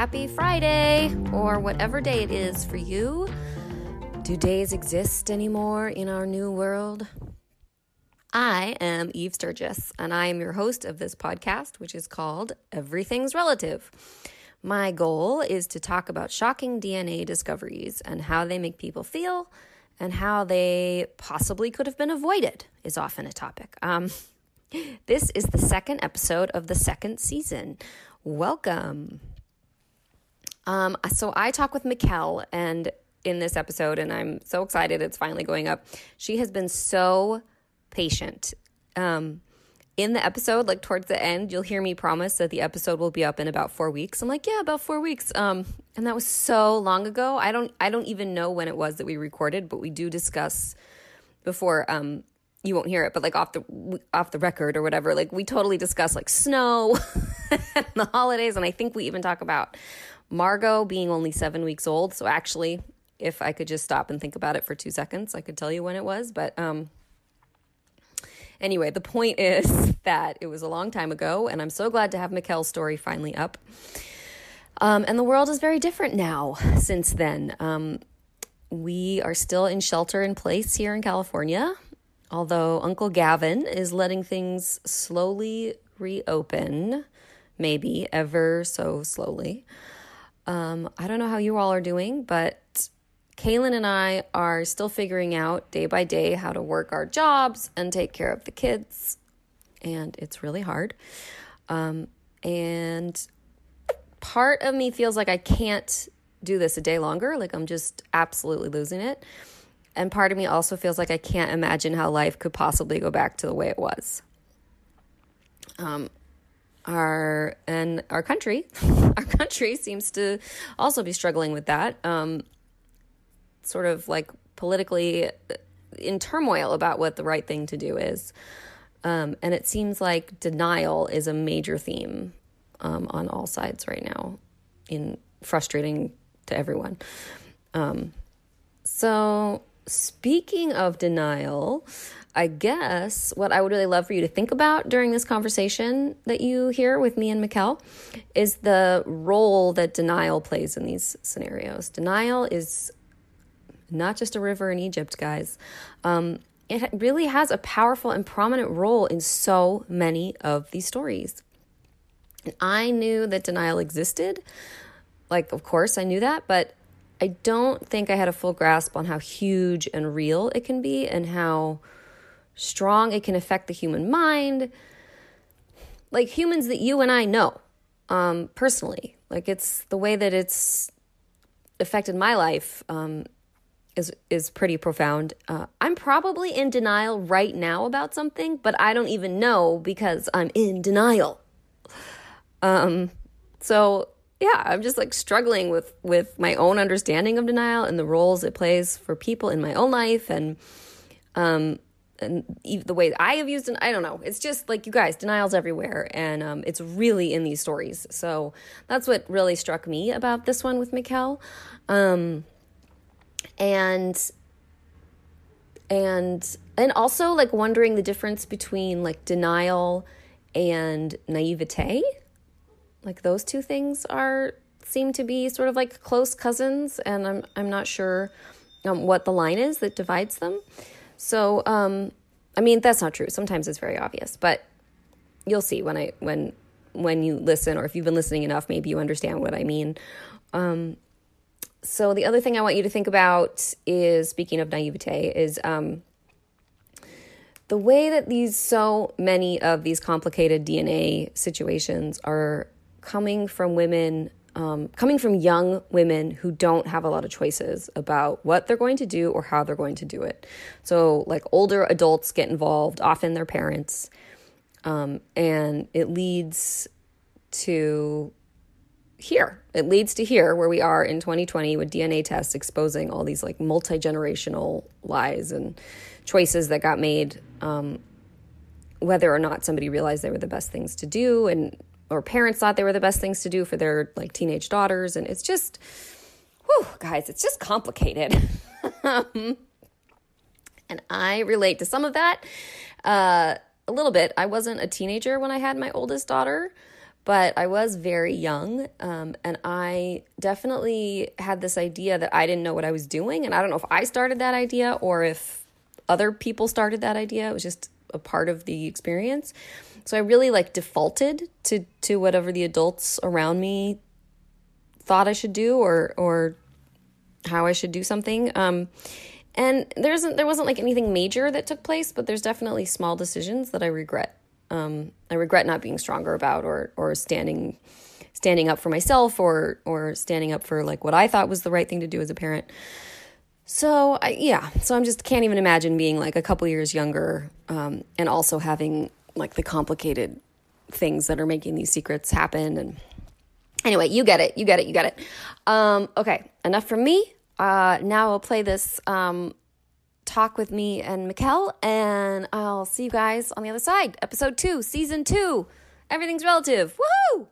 Happy Friday, or whatever day it is for you. Do days exist anymore in our new world? I am Eve Sturges, and I am your host of this podcast, which is called Everything's Relative. My goal is to talk about shocking DNA discoveries and how they make people feel and how they possibly could have been avoided, is often a topic. Um, this is the second episode of the second season. Welcome. Um, so I talk with Mikkel and in this episode, and I'm so excited it's finally going up. She has been so patient. Um, in the episode, like towards the end, you'll hear me promise that the episode will be up in about four weeks. I'm like, yeah, about four weeks. Um, and that was so long ago. I don't, I don't even know when it was that we recorded, but we do discuss before. Um, you won't hear it, but like off the off the record or whatever. Like we totally discuss like snow, and the holidays, and I think we even talk about Margot being only seven weeks old. So actually, if I could just stop and think about it for two seconds, I could tell you when it was. But um, anyway, the point is that it was a long time ago, and I'm so glad to have Mikkel's story finally up. Um, and the world is very different now since then. Um, we are still in shelter in place here in California, although Uncle Gavin is letting things slowly reopen, maybe ever so slowly. Um, I don't know how you all are doing, but Kaylin and I are still figuring out day by day how to work our jobs and take care of the kids. And it's really hard. Um, and part of me feels like I can't do this a day longer. Like I'm just absolutely losing it. And part of me also feels like I can't imagine how life could possibly go back to the way it was. Um, our and our country our country seems to also be struggling with that um, sort of like politically in turmoil about what the right thing to do is. Um, and it seems like denial is a major theme um, on all sides right now in frustrating to everyone. Um, so speaking of denial I guess what I would really love for you to think about during this conversation that you hear with me and Mikkel is the role that denial plays in these scenarios. Denial is not just a river in Egypt, guys. Um, it really has a powerful and prominent role in so many of these stories. And I knew that denial existed. Like, of course, I knew that, but I don't think I had a full grasp on how huge and real it can be and how strong it can affect the human mind. Like humans that you and I know um, personally. Like it's the way that it's affected my life um, is is pretty profound. Uh, I'm probably in denial right now about something, but I don't even know because I'm in denial. Um, so yeah, I'm just like struggling with with my own understanding of denial and the roles it plays for people in my own life and um and the way I have used it, I don't know. It's just like you guys, denial's everywhere, and um, it's really in these stories. So that's what really struck me about this one with Mikkel, um, and and and also like wondering the difference between like denial and naivete. Like those two things are seem to be sort of like close cousins, and I'm I'm not sure um, what the line is that divides them. So, um, I mean, that's not true. Sometimes it's very obvious, but you'll see when I when when you listen, or if you've been listening enough, maybe you understand what I mean. Um, so the other thing I want you to think about is speaking of naivete is um, the way that these so many of these complicated DNA situations are coming from women um, coming from young women who don't have a lot of choices about what they're going to do or how they're going to do it. So, like older adults get involved, often their parents, um, and it leads to here. It leads to here where we are in 2020 with DNA tests exposing all these like multi generational lies and choices that got made. Um, whether or not somebody realized they were the best things to do and or parents thought they were the best things to do for their like teenage daughters and it's just whew, guys it's just complicated and i relate to some of that uh, a little bit i wasn't a teenager when i had my oldest daughter but I was very young, um, and I definitely had this idea that I didn't know what I was doing, and I don't know if I started that idea or if other people started that idea. It was just a part of the experience. So I really like defaulted to to whatever the adults around me thought I should do or or how I should do something. Um, and there isn't there wasn't like anything major that took place, but there's definitely small decisions that I regret. Um, I regret not being stronger about or or standing standing up for myself or or standing up for like what I thought was the right thing to do as a parent. So I, yeah, so I'm just can't even imagine being like a couple years younger um, and also having like the complicated things that are making these secrets happen and anyway you get it you get it you get it um, okay enough from me uh, now I'll play this um, talk with me and Mikkel, and I'll see you guys on the other side. Episode two, season two. Everything's relative. Woohoo!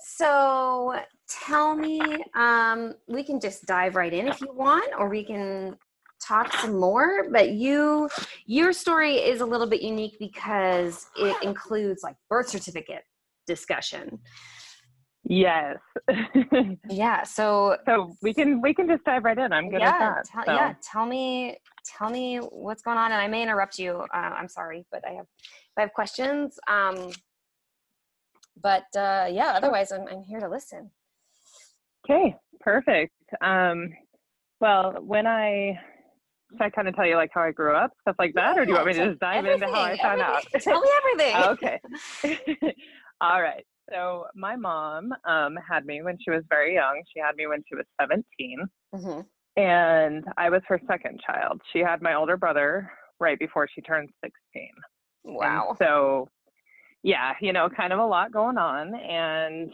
So tell me, um, we can just dive right in if you want, or we can talk some more. But you, your story is a little bit unique because it includes like birth certificate discussion. Yes. yeah. So so we can we can just dive right in. I'm good yeah, at that. So. Yeah. Tell me tell me what's going on, and I may interrupt you. Uh, I'm sorry, but I have I have questions. Um, but uh, yeah. Otherwise, I'm I'm here to listen. Okay. Perfect. Um, well, when I should I kind of tell you like how I grew up, stuff like that, yeah, or do you want me to just dive into how I found everything. out? tell me everything. okay. All right. So my mom um, had me when she was very young. She had me when she was 17. Mm-hmm. And I was her second child. She had my older brother right before she turned 16. Wow. And so, yeah, you know, kind of a lot going on. And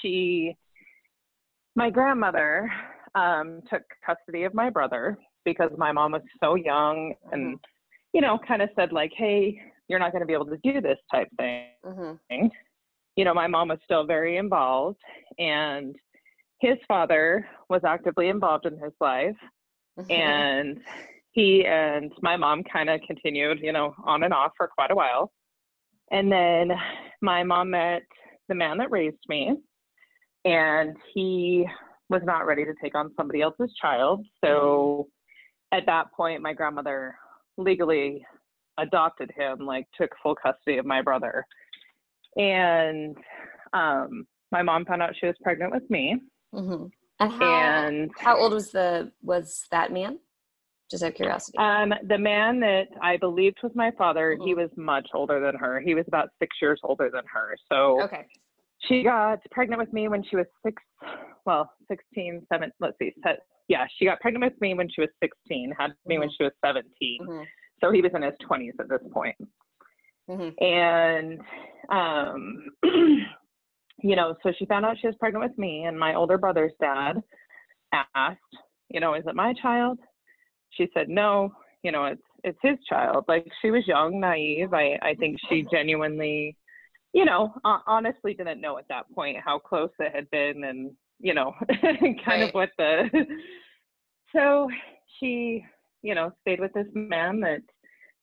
she, my grandmother, um, took custody of my brother because my mom was so young and, mm-hmm. you know, kind of said, like, hey, you're not going to be able to do this type thing. Mm-hmm you know, my mom was still very involved, and his father was actively involved in his life. Mm-hmm. And he and my mom kind of continued, you know, on and off for quite a while. And then my mom met the man that raised me, and he was not ready to take on somebody else's child. So mm-hmm. At that point, my grandmother legally adopted him, like took full custody of my brother and um, my mom found out she was pregnant with me. Mm-hmm. And, how, and how old was the was that man? Just out of curiosity. Um, the man that I believed was my father, mm-hmm. he was much older than her. He was about six years older than her. So okay. She got pregnant with me when she was six, well, 16, seven, let's see, yeah, she got pregnant with me when she was 16, had me mm-hmm. when she was 17. Mm-hmm. So he was in his 20s at this point. Mm-hmm. And, um, you know, so she found out she was pregnant with me, and my older brother's dad asked, you know, is it my child? She said, no, you know, it's it's his child. Like she was young, naive. I I think she genuinely, you know, honestly didn't know at that point how close it had been, and you know, kind right. of what the. So she, you know, stayed with this man that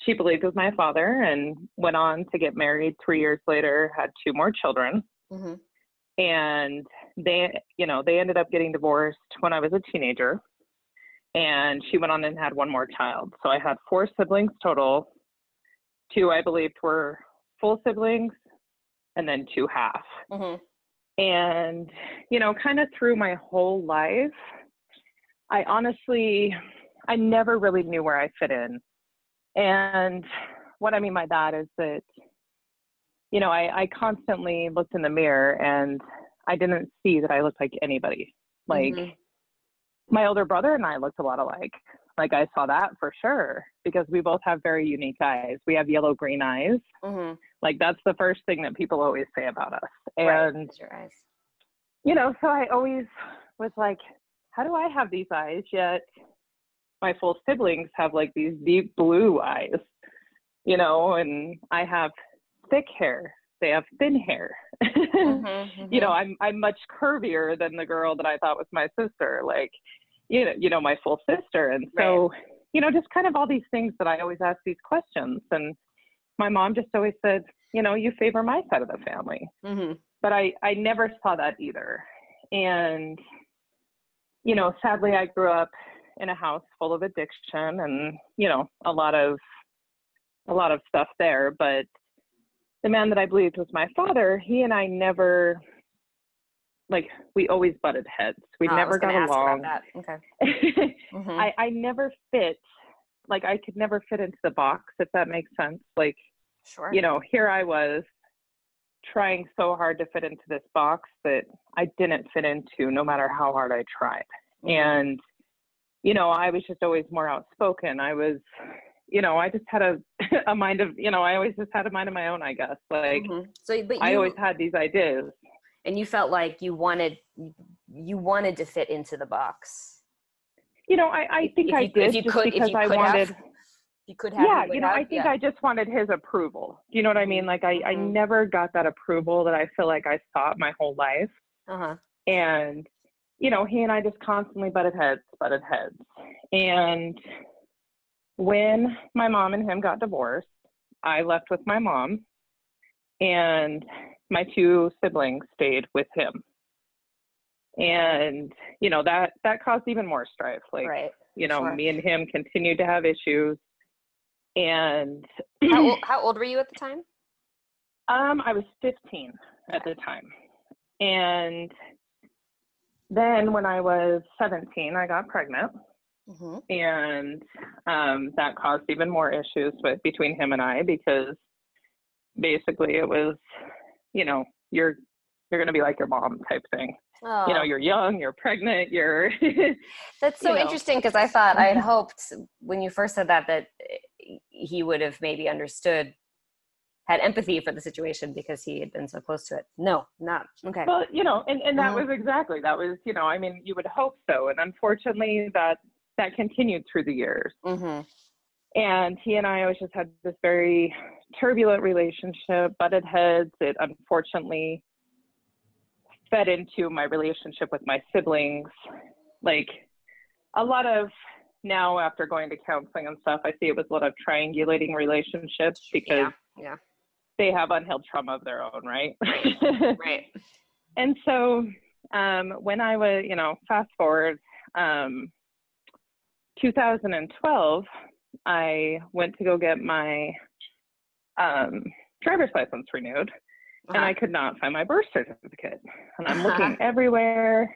she believed was my father and went on to get married three years later had two more children mm-hmm. and they you know they ended up getting divorced when i was a teenager and she went on and had one more child so i had four siblings total two i believed were full siblings and then two half mm-hmm. And you know kind of through my whole life i honestly i never really knew where i fit in and what I mean by that is that, you know, I, I constantly looked in the mirror and I didn't see that I looked like anybody. Like mm-hmm. my older brother and I looked a lot alike. Like I saw that for sure because we both have very unique eyes. We have yellow green eyes. Mm-hmm. Like that's the first thing that people always say about us. And right. your eyes. You know, so I always was like, how do I have these eyes yet my full siblings have like these deep blue eyes, you know, and I have thick hair. They have thin hair. mm-hmm, mm-hmm. You know, I'm I'm much curvier than the girl that I thought was my sister, like, you know, you know, my full sister. And so, right. you know, just kind of all these things that I always ask these questions. And my mom just always said, you know, you favor my side of the family. Mm-hmm. But I, I never saw that either. And, you know, sadly, I grew up in a house full of addiction and, you know, a lot of, a lot of stuff there. But the man that I believed was my father, he and I never, like, we always butted heads. We Oh, never got along. Okay. Mhm. I, I never fit, like, I could never fit into the box, if that makes sense. Like, sure. you know, here I was trying so hard to fit into this box that I didn't fit into no matter how hard I tried. Mhm. And, you know, I was just always more outspoken. I was, you know, I just had a, a mind of, you know, I always just had a mind of my own, I guess. Like, Mhm. So, but you, I always had these ideas. And you felt like you wanted, you wanted to fit into the box. You know, I, I think if I you- did if you just could- if because you I could have, wanted. You could have. yeah, would you know, I think yeah. I just wanted his approval. Do you know what I mean? Like I, I Mhm. never got that approval that I feel like I sought my whole life. Uh-huh. And, you know, he and I just constantly butted heads, butted heads. And when my mom and him got divorced, I left with my mom and my two siblings stayed with him. And, you know, that that caused even more strife. Like, right. you know, sure. me and him continued to have issues. And How old, how old were you at the time? Um, I was 15 at the time. And then when I was 17, I got pregnant. Mm-hmm. And um, that caused even more issues with between him and I because basically it was, you know, you're you're gonna be like your mom type thing. Oh, You know, you're young, you're pregnant, you're that's so you know. interesting because I thought I had hoped when you first said that that eh, he would have maybe understood, had empathy for the situation because he had been so close to it. No, not okay. well, you know, and, and that Mhm. was exactly that was, you know, I mean, you would hope so. And unfortunately that that continued through the years. Mm-hmm. and he and I always just had this very turbulent relationship, butted heads. It unfortunately fed into my relationship with my siblings. Like a lot of now, after going to counseling and stuff, I see it was a lot of triangulating relationships because Yeah. Yeah. they have unhealed trauma of their own, right? Right. and so um, when I was, you know, fast forward, um, 2012, I went to go get my um, driver's license renewed, and Uh-huh. I could not find my birth certificate. And I'm looking everywhere.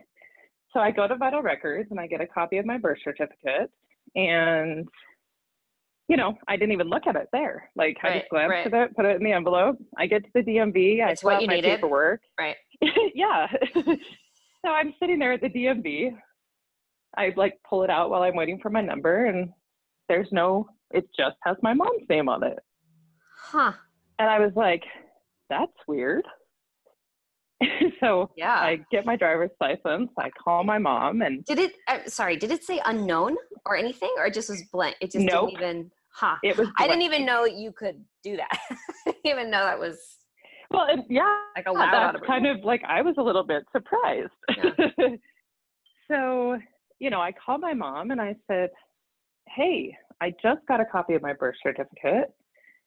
So I go to Vital Records and I get a copy of my birth certificate. And, you know, I didn't even look at it there. Like I just glanced right. at it, put it in the envelope. I get to the DMV. I It's fill what you my needed. paperwork. Right. yeah. so I'm sitting there at the DMV. I like pull it out while I'm waiting for my number, and there's no. It just has my mom's name on it, Huh. and I was like, "That's weird." so Yeah. I get my driver's license. I call my mom, and Did it? Uh, sorry. Did it say unknown or anything, or it just was blank? It just Nope. didn't even. Huh. it was. I didn't even know you could do that. I didn't even know that was Well, it, yeah, like allowed. that's out of kind of like I was a little bit surprised. so, you know, I called my mom and I said, Hey, I just got a copy of my birth certificate.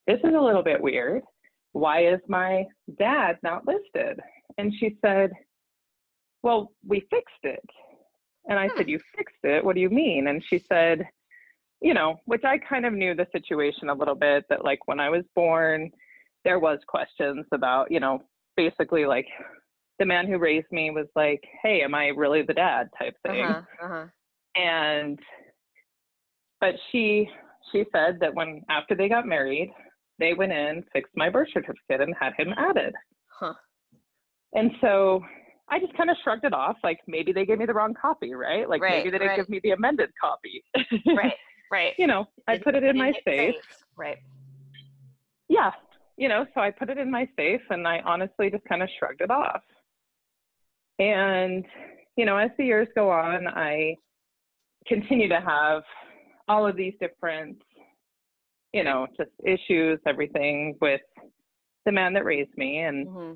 This is a little bit weird. Why is my dad not listed? And she said, Well, we fixed it. And I Hmm. said, You fixed it? What do you mean? And she said, You know, which I kind of knew the situation a little bit that, like, when I was born, there was questions about, you know, basically like the man who raised me was like, "Hey, am I really the dad?" type thing. Uh-huh, uh-huh. And but she she said that when after they got married, they went in, fixed my birth certificate and had him added. Huh. And so I just kind of shrugged it off like maybe they gave me the wrong copy, right? Like Right, maybe they didn't right. give me the amended copy. Right. Right. you know, I Didn't- put it in my didn't hit safe. Right. yeah you know so i put it in my safe and i honestly just kind of shrugged it off and you know as the years go on i continue to have all of these different you know just issues everything with the man that raised me. And hmm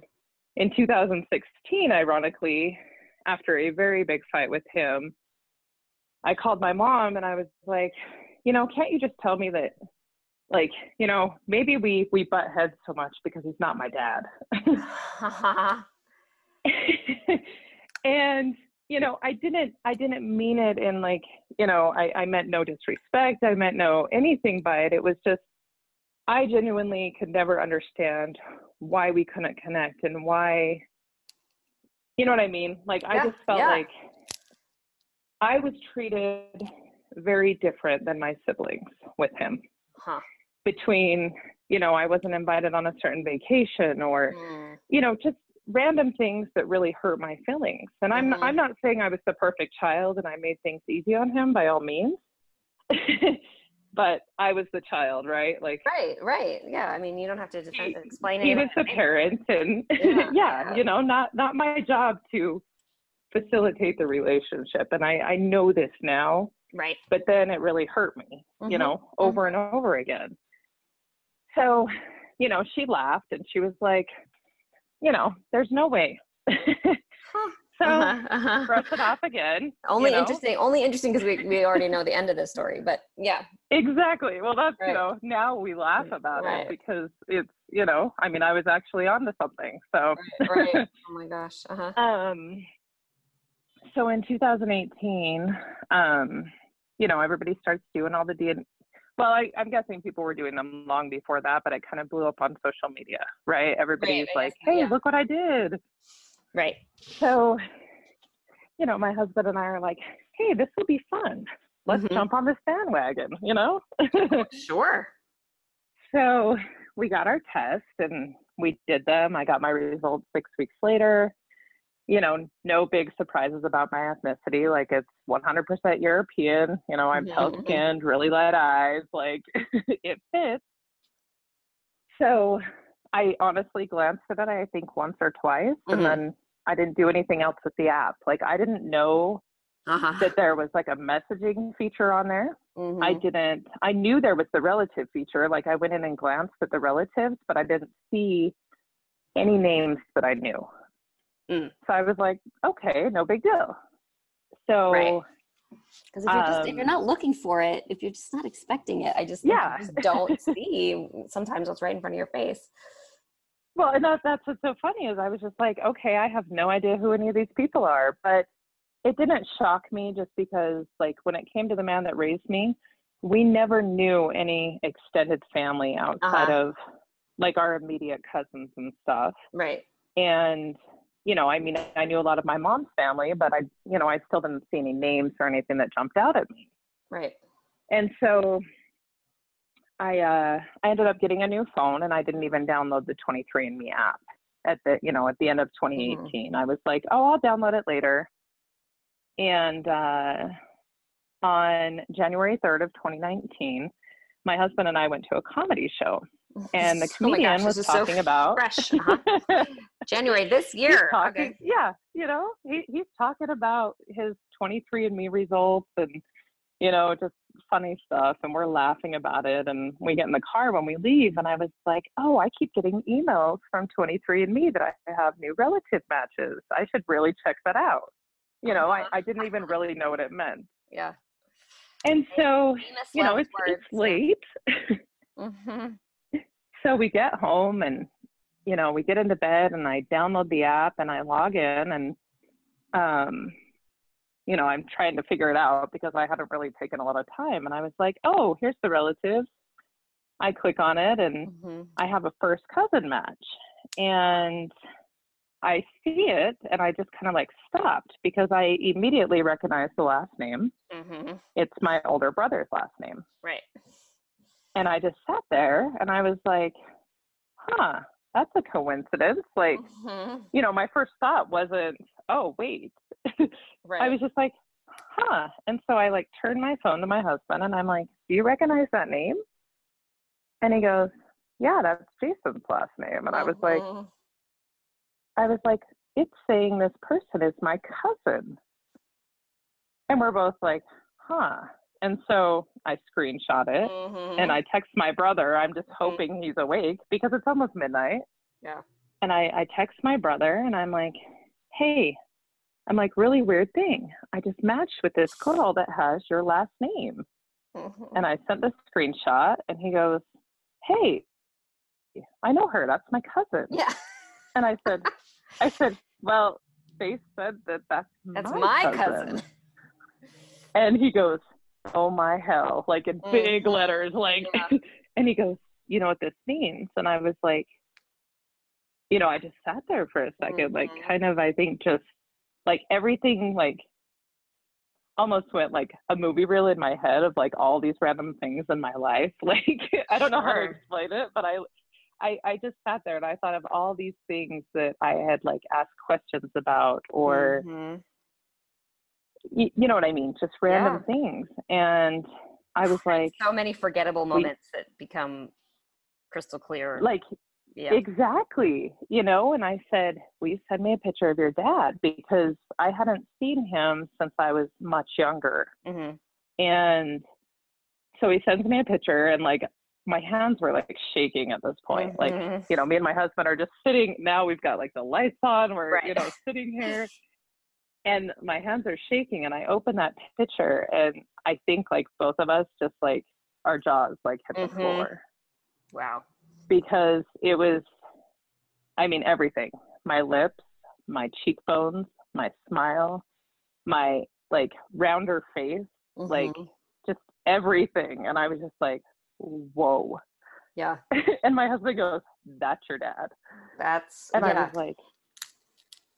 in 2016 ironically after a very big fight with him i called my mom and i was like you know can't you just tell me that like you know maybe we we butt heads so much because he's not my dad. And you know i didn't i didn't mean it in like you know i i meant no disrespect i meant no anything by it it was just i genuinely could never understand why we couldn't connect and why you know what i mean like yeah, i just felt yeah. like i was treated very different than my siblings with him huh between you know i wasn't invited on a certain vacation or mm. you know just random things that really hurt my feelings and i'm mm-hmm. i'm not saying i was the perfect child and i made things easy on him by all means but i was the child right like right right yeah i mean you don't have to defend, he, explain it. he was the parent and yeah, yeah, you know not not my job to facilitate the relationship and i i know this now right but then it really hurt me mm-hmm. you know over mm-hmm. and over again so, you know, she laughed and she was like, you know, there's no way. huh. So uh-huh, uh-huh. brush it off again. Only you know? interesting. Only interesting because we, we already know the end of the story. But yeah. Exactly. Well, that's right. you know now we laugh about right. it because it's you know I mean I was actually onto something. So. Right. right. Oh my gosh. Uh-huh. um. So in 2018, um, you know everybody starts doing all the DNA, well, I, am guessing people were doing them long before that, but it kind of blew up on social media, right? Everybody's right, like, hey, yeah. look what I did. Right. So, you know, my husband and I are like, hey, this will be fun. Let's mm-hmm. jump on this bandwagon, you know? sure. So we got our test and we did them. I got my results six weeks later you know, no big surprises about my ethnicity. Like it's 100% European. You know, I'm pale skinned, really light eyes. Like it fits. So I honestly glanced at it, I think once or twice, mm-hmm. and then I didn't do anything else with the app. Like I didn't know uh-huh. that there was like a messaging feature on there. Mm-hmm. I didn't, I knew there was the relative feature. Like I went in and glanced at the relatives, but I didn't see any names that I knew. Mm. So I was like, okay, no big deal. So, right. Because if you're just if you're um, not looking for it, if you're just not expecting it, I just yeah, just don't see sometimes what's right in front of your face. Well, and that, that's what's so funny is I was just like, okay, I have no idea who any of these people are, but it didn't shock me just because like when it came to the man that raised me, we never knew any extended family outside uh-huh. of like our immediate cousins and stuff. Right. And you know, I mean, I knew a lot of my mom's family, but I, you know, I still didn't see any names or anything that jumped out at me. Right. And so I, uh, I ended up getting a new phone and I didn't even download the 23andMe app at the, you know, at the end of 2018. Mm. I was like, oh, I'll download it later. And, uh, on January 3rd of 2019, my husband and I went to a comedy show and the oh comedian oh gosh, was talking so about fresh uh-huh. January this year. Talking, okay. Yeah, you know, he, he's talking about his 23andMe results and you know just funny stuff, and we're laughing about it. And we get in the car when we leave, and I was like, "Oh, I keep getting emails from 23andMe that I have new relative matches. I should really check that out." You know, uh-huh. I, I didn't even really know what it meant. Yeah. And so, you know, it's, it's late. mm-hmm so we get home and you know we get into bed and i download the app and i log in and um you know i'm trying to figure it out because i hadn't really taken a lot of time. And i was like oh here's the relatives. I click on it and mm-hmm. i have a first cousin match. And i see it and i just kind of like stopped because i immediately recognized the last name. Mm-hmm. it's my older brother's last name. Right and I just sat there and I was like, huh, that's a coincidence. Like, mm-hmm. you know, my first thought wasn't, oh, wait. right. I was just like, huh. And so I like turned my phone to my husband and I'm like, do you recognize that name? And he goes, yeah, that's Jason's last name. And I was like, mm-hmm. I was like, it's saying this person is my cousin. And we're both like, huh. And so I screenshot it mm-hmm. and I text my brother. I'm just mm-hmm. hoping he's awake because it's almost midnight. Yeah. And I, I text my brother and I'm like, hey, I'm like, really weird thing. I just matched with this girl that has your last name. Mm-hmm. And I sent the screenshot and he goes, "Hey, I know her. That's my cousin." Yeah. And I said, "I said, well, they said that that's That's my, my cousin. cousin. And he goes, "Oh my hell!" Like in big Mhm. letters, like. Yeah. and he goes, "You know what this means?" And I was like, you know, I just sat there for a 2nd like Mhm. kind of, I think, just like everything, like almost went like a movie reel in my head of like all these random things in my life. Like I don't know how to explain it, but I. I, I just sat there and I thought of all these things that I had like asked questions about or Mhm. Y- you know what I mean, just random things. And I was like, so many forgettable moments that become crystal clear. like yeah. exactly, you know. And I said, "Will you send me a picture of your dad?" Because I hadn't seen him since I was much younger. hmm And so he sends me a picture, and like my hands were like shaking at this point. Like Mhm. you know, me and my husband are just sitting. Now we've got like the lights on. We're Right. you know sitting here. And my hands are shaking, and I open that picture, and I think like both of us just like our jaws like hit the Mhm. floor Wow. because it was i mean everything my lips my cheekbones my smile my like rounder face like Mhm. just everything and i was just like whoa yeah, and my husband goes that's your dad that's and i yeah. was like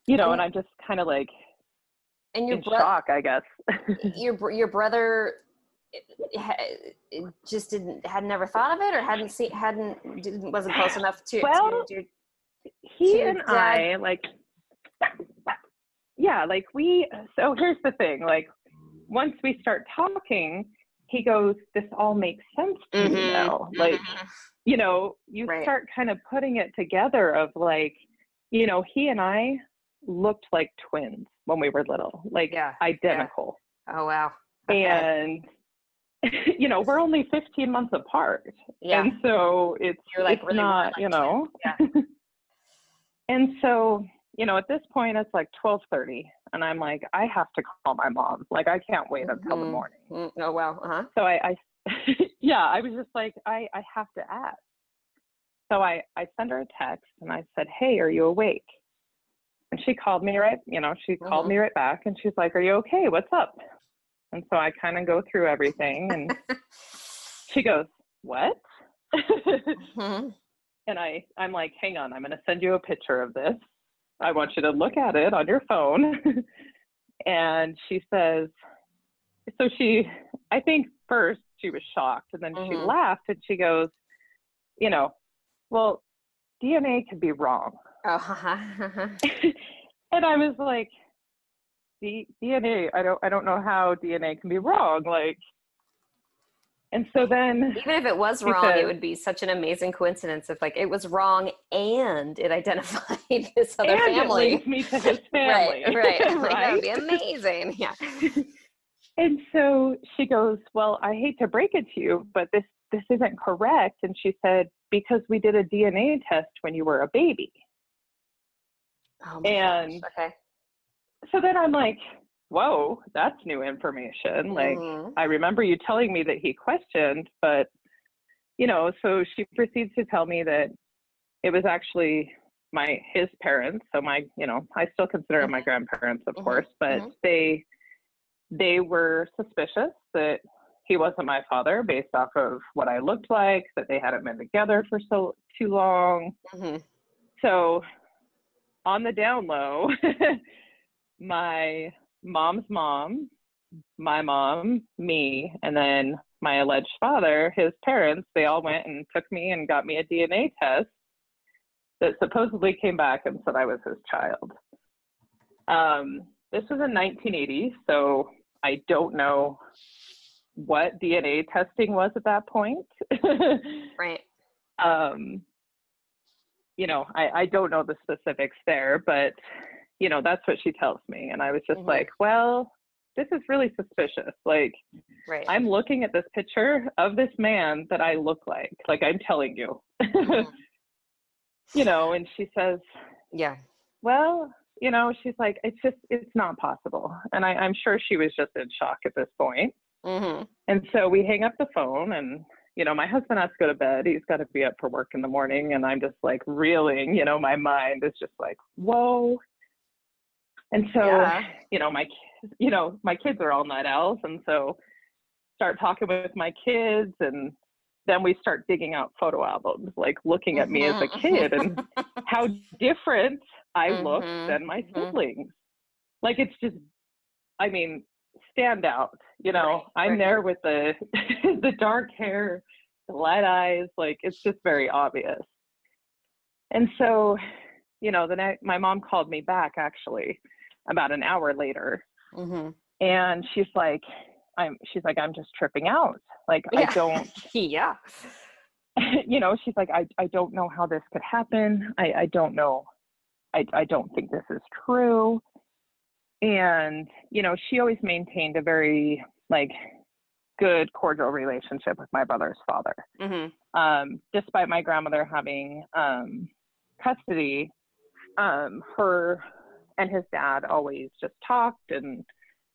you know And- and i'm just kind of like and your in bro- shock i guess your your brother eh, ha- eh, just didn't had never thought of it or hadn't seen hadn't didn't wasn't close enough to, Well, to do he to and dad- I like yeah, like we so here's the thing, like once we start talking, he goes, This all makes sense to me Mhm, now. Like, mhm. you know, you Right. start kind of putting it together of like, you know, he and I looked like twins when we were little, like Yeah, identical. oh wow Okay. And you know, we're only 15 months apart. yeah And so it's, You're, like, it's really not, you know. and so, you know, at this point it's like 12:30 and I'm like I have to call my mom. Like I can't wait until the Mhm. morning. Mm, oh wow uh-huh So I, I yeah, I was just like I I have to ask. So I I sent her a text and I said, "Hey, are you awake?" And she called me right, you know, she called Mhm. me right back and she's like, "Are you okay? What's up?" And so I kind of go through everything and she goes, "What?" Mhm. and I I'm like, "Hang on, I'm going to send you a picture of this. I want you to look at it on your phone." and she says so she I think first she was shocked and then she Mhm. laughed and she goes, "You know, well, DNA could be wrong." Oh uh-huh. and I was like, "D- DNA, I don't I don't know how DNA can be wrong." Like and so then even if it was wrong it would be such an amazing coincidence if like it was wrong and it identified this other and it family links me to his family. right right I'm like, that would be amazing yeah And so she goes, "Well, I hate to break it to you, but this this isn't correct." And she said, "Because we did a DNA test when you were a baby." Oh And- gosh. okay So then I'm like, "Whoa, that's new information." Like Mhm. I remember you telling me that he questioned, but you know, so she proceeds to tell me that it was actually my his parents. So my, you know, I still consider them my grandparents, of Mhm, course, but mhm. they they were suspicious that he wasn't my father based off of what I looked like, that they hadn't been together for so too long. Mhm. So on the down low, my mom's mom, my mom, me, and then my alleged father, his parents, they all went and took me and got me a DNA test that supposedly came back and said I was his child. Um, this was in 1980, so I don't know what DNA testing was at that point. right um, you know, I, I don't know the specifics there, but you know, that's what she tells me. And I was just Mhm. like, well, this is really suspicious. Like, right I'm looking at this picture of this man that I look like. Like, I'm telling you, Mhm. you know, and she says, yeah well, you know, she's like, it's just, it's not possible. And I, I'm sure she was just in shock at this point. hmm And so we hang up the phone and, you know, my husband has to go to bed. He's got to be up for work in the morning. And I'm just like reeling, you know, my mind is just like, whoa. And so, yeah. you know, my, you know, my kids are all night owls. And so start talking with my kids and then we start digging out photo albums, like looking at me as a kid and how different I mm-hmm. look than my mm-hmm. siblings. Like it's just, I mean, stand out. You know, right, I'm right. there with the the dark hair, the light eyes. Like it's just very obvious. And so, you know, the night my mom called me back actually about an hour later, mm-hmm. and she's like, I'm. She's like, I'm just tripping out. Like yeah. I don't. yeah. You know, she's like, I I don't know how this could happen. I I don't know. I I don't think this is true and you know she always maintained a very like good cordial relationship with my brother's father mm-hmm. um, despite my grandmother having um, custody um, her and his dad always just talked and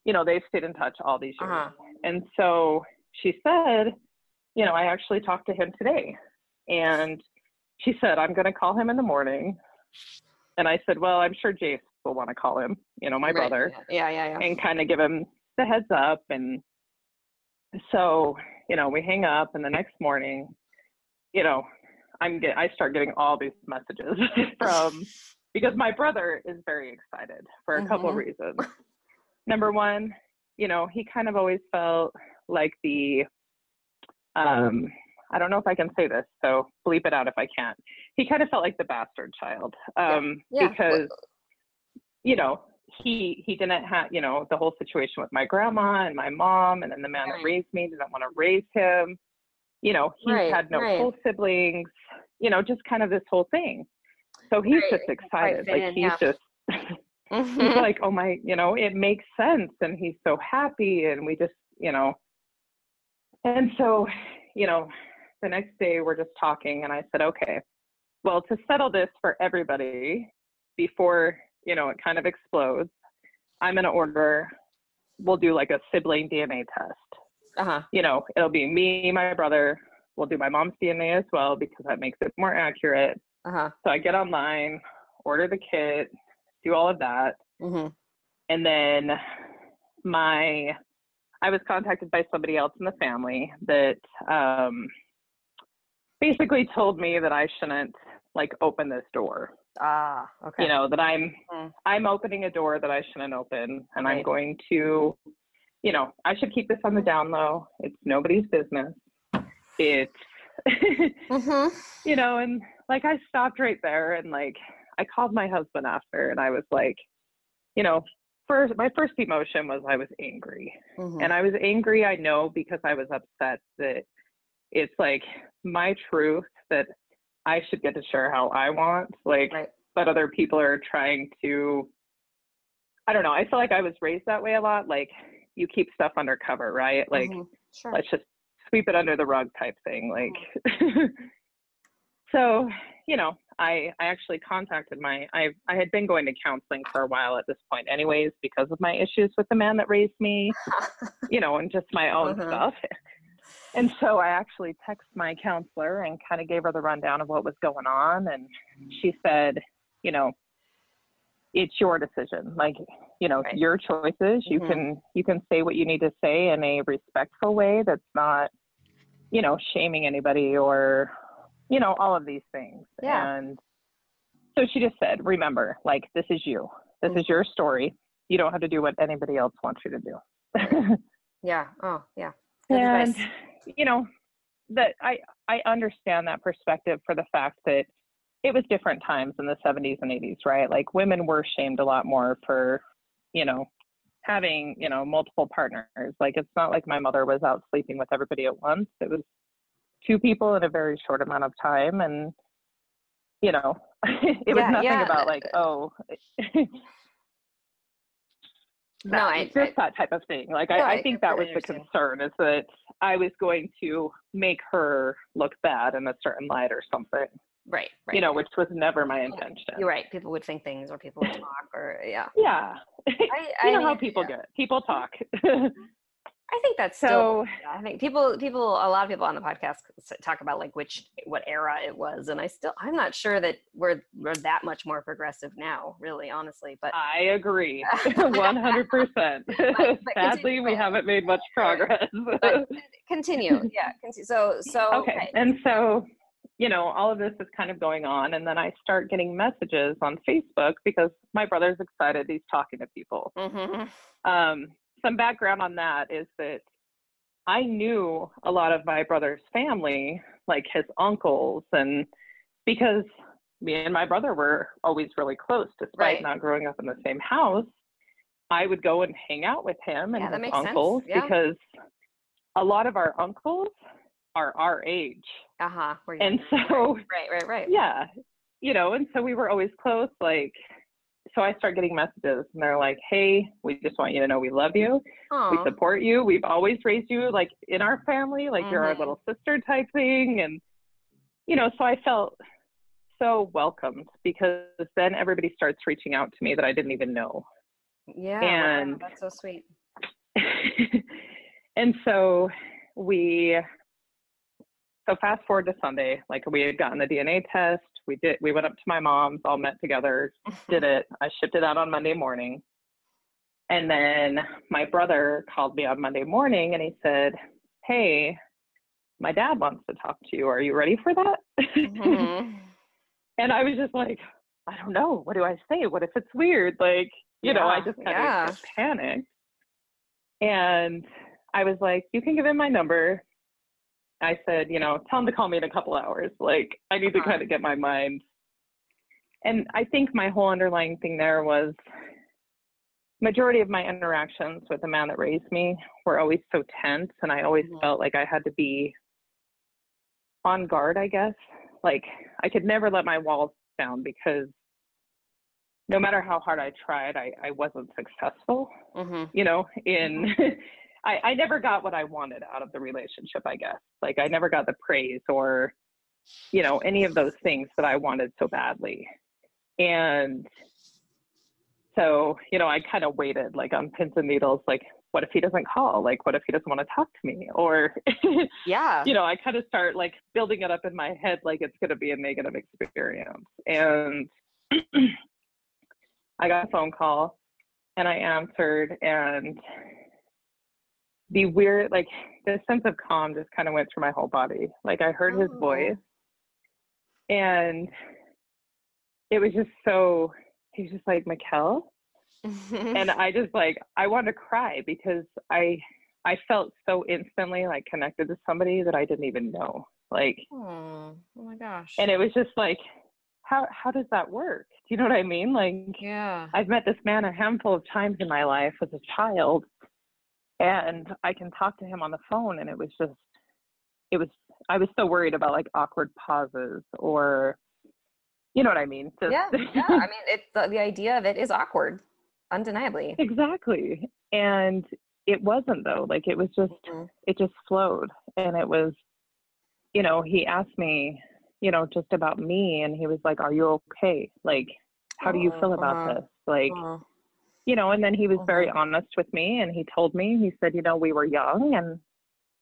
you know they've stayed in touch all these years uh-huh. and so she said you know i actually talked to him today and she said i'm going to call him in the morning and i said well i'm sure jace will want to call him, you know, my right. brother. Yeah, yeah, yeah. And kind of give him the heads up. And so, you know, we hang up and the next morning, you know, I'm get I start getting all these messages from because my brother is very excited for a mm-hmm. couple of reasons. Number one, you know, he kind of always felt like the um I don't know if I can say this, so bleep it out if I can't. He kind of felt like the bastard child um, yeah. Yeah. because you know, he he didn't have you know the whole situation with my grandma and my mom and then the man right. that raised me didn't want to raise him you know he right, had no right. full siblings you know just kind of this whole thing so he's just excited like he's yeah. just mm-hmm. he's like oh my you know it makes sense and he's so happy and we just you know and so you know the next day we're just talking and i said okay well to settle this for everybody before you know, it kind of explodes, I'm going to order, we'll do like a sibling DNA test. Uh-huh. You know, it'll be me, my brother. We'll do my mom's DNA as well because that makes it more accurate. Uh-huh. So I get online, order the kit, do all of that. Mm-hmm. And then my, I was contacted by somebody else in the family that um, basically told me that I shouldn't like open this door. Ah, okay. You know, that I'm mm. I'm opening a door that I shouldn't open and right. I'm going to you know, I should keep this on the down low. It's nobody's business. It's mm-hmm. you know, and like I stopped right there and like I called my husband after and I was like, you know, first my first emotion was I was angry. Mm-hmm. And I was angry, I know, because I was upset that it's like my truth that I should get to share how I want, like, right. but other people are trying to. I don't know. I feel like I was raised that way a lot. Like, you keep stuff undercover, right? Like, mm-hmm. sure. let's just sweep it under the rug type thing. Like, mm-hmm. so you know, I I actually contacted my I I had been going to counseling for a while at this point, anyways, because of my issues with the man that raised me, you know, and just my own mm-hmm. stuff. And so I actually texted my counselor and kind of gave her the rundown of what was going on. And she said, you know, it's your decision. Like, you know, right. your choices. You mm-hmm. can you can say what you need to say in a respectful way that's not, you know, shaming anybody or, you know, all of these things. Yeah. And so she just said, remember, like this is you. This mm-hmm. is your story. You don't have to do what anybody else wants you to do. yeah. Oh, yeah. Good and advice you know, that I I understand that perspective for the fact that it was different times in the 70s and 80s, right? Like women were shamed a lot more for, you know, having, you know, multiple partners. Like it's not like my mother was out sleeping with everybody at once. It was two people in a very short amount of time and you know, it was nothing yeah. about like, oh no, I, just I, that type of thing. Like no, I, I, think that was the concern is that I was going to make her look bad in a certain light or something. Right, right. You know, which was never my intention. You're right. People would think things or people would talk or yeah. Yeah. I, you know how people yeah. get. People talk. Mm-hmm. I think that's So- still. yeah, I think people, people, a lot of people on the podcast talk about like which, what era it was, and I still, I'm not sure that we're we're that much more progressive now, really, honestly. But I agree, one hundred percent. but Sadly, we haven't made much progress. continue, yeah. Continue. So, so okay. And so, you know, all of this is kind of going on. And then I start getting messages on Facebook because my brother's excited. He's talking to people. hmm Um, some background on that is that I knew a lot of my brother's family, like his uncles, and because me and my brother were always really close despite Right. not growing up in the same house, I would go and hang out with him and Yeah, his uncles Yeah. because a lot of our uncles are our age. Uh huh. And so, right, right, right. yeah, you know, and so we were always close. Like, so I start getting messages and they're like, hey, we just want you to know we love you. We support you. We've always raised you like in our family, like you're our Mhm. little sister type thing. And, you know, so I felt so welcomed because then everybody starts reaching out to me that I didn't even know. Yeah, wow, and- that's so sweet. and so we so fast forward to sunday like we had gotten the dna test we did we went up to my mom's all met together did it. I shipped it out on monday morning. And then my brother called me on monday morning and he said hey my dad wants to talk to you. Are you ready for that? Mhm. and i was just like i don't know. What do i say? What if it's weird? Like you know i just kind yeah. of panicked. And i was like you can give him my number i said you know tell him to call me in a couple hours like i need to kind of get my mind and i think my whole underlying thing there was majority of my interactions with the man that raised me were always so tense and i always Mhm. felt like i had to be on guard i guess like i could never let my walls down because no matter how hard i tried i, I wasn't successful Mhm. you know in I, I never got what i wanted out of the relationship i guess. Like i never got the praise or you know any of those things that i wanted so badly. And so you know i kind of waited like on pins and needles like what if he doesn't call? Like what if he doesn't want to talk to me? Or Yeah. you know i kind of start like building it up in my head like it's going to be a negative experience. And i got a phone call and i answered and the weird like the sense of calm just kind of went through my whole body like i heard his Oh. voice and it was just so he was just like Mikkel and I just like I wanted to cry because I I felt so instantly like connected to somebody that I didn't even know. Like oh, oh my gosh. and it was just like how how does that work? Do you know what I mean? Like yeah. I've met this man a handful of times in my life as a child and I can talk to him on the phone and it was just it was I was so worried about like awkward pauses or you know what I mean? Just yeah. Yeah. I mean, it the, the idea of it is awkward, undeniably. exactly. And it wasn't though. Like it was just Mhm. it just flowed and it was you know he asked me you know just about me and he was like are you okay like how do you feel about Uh-huh. this like Oh. You know and then he was very Mhm. honest with me and he told me he said you know we were young and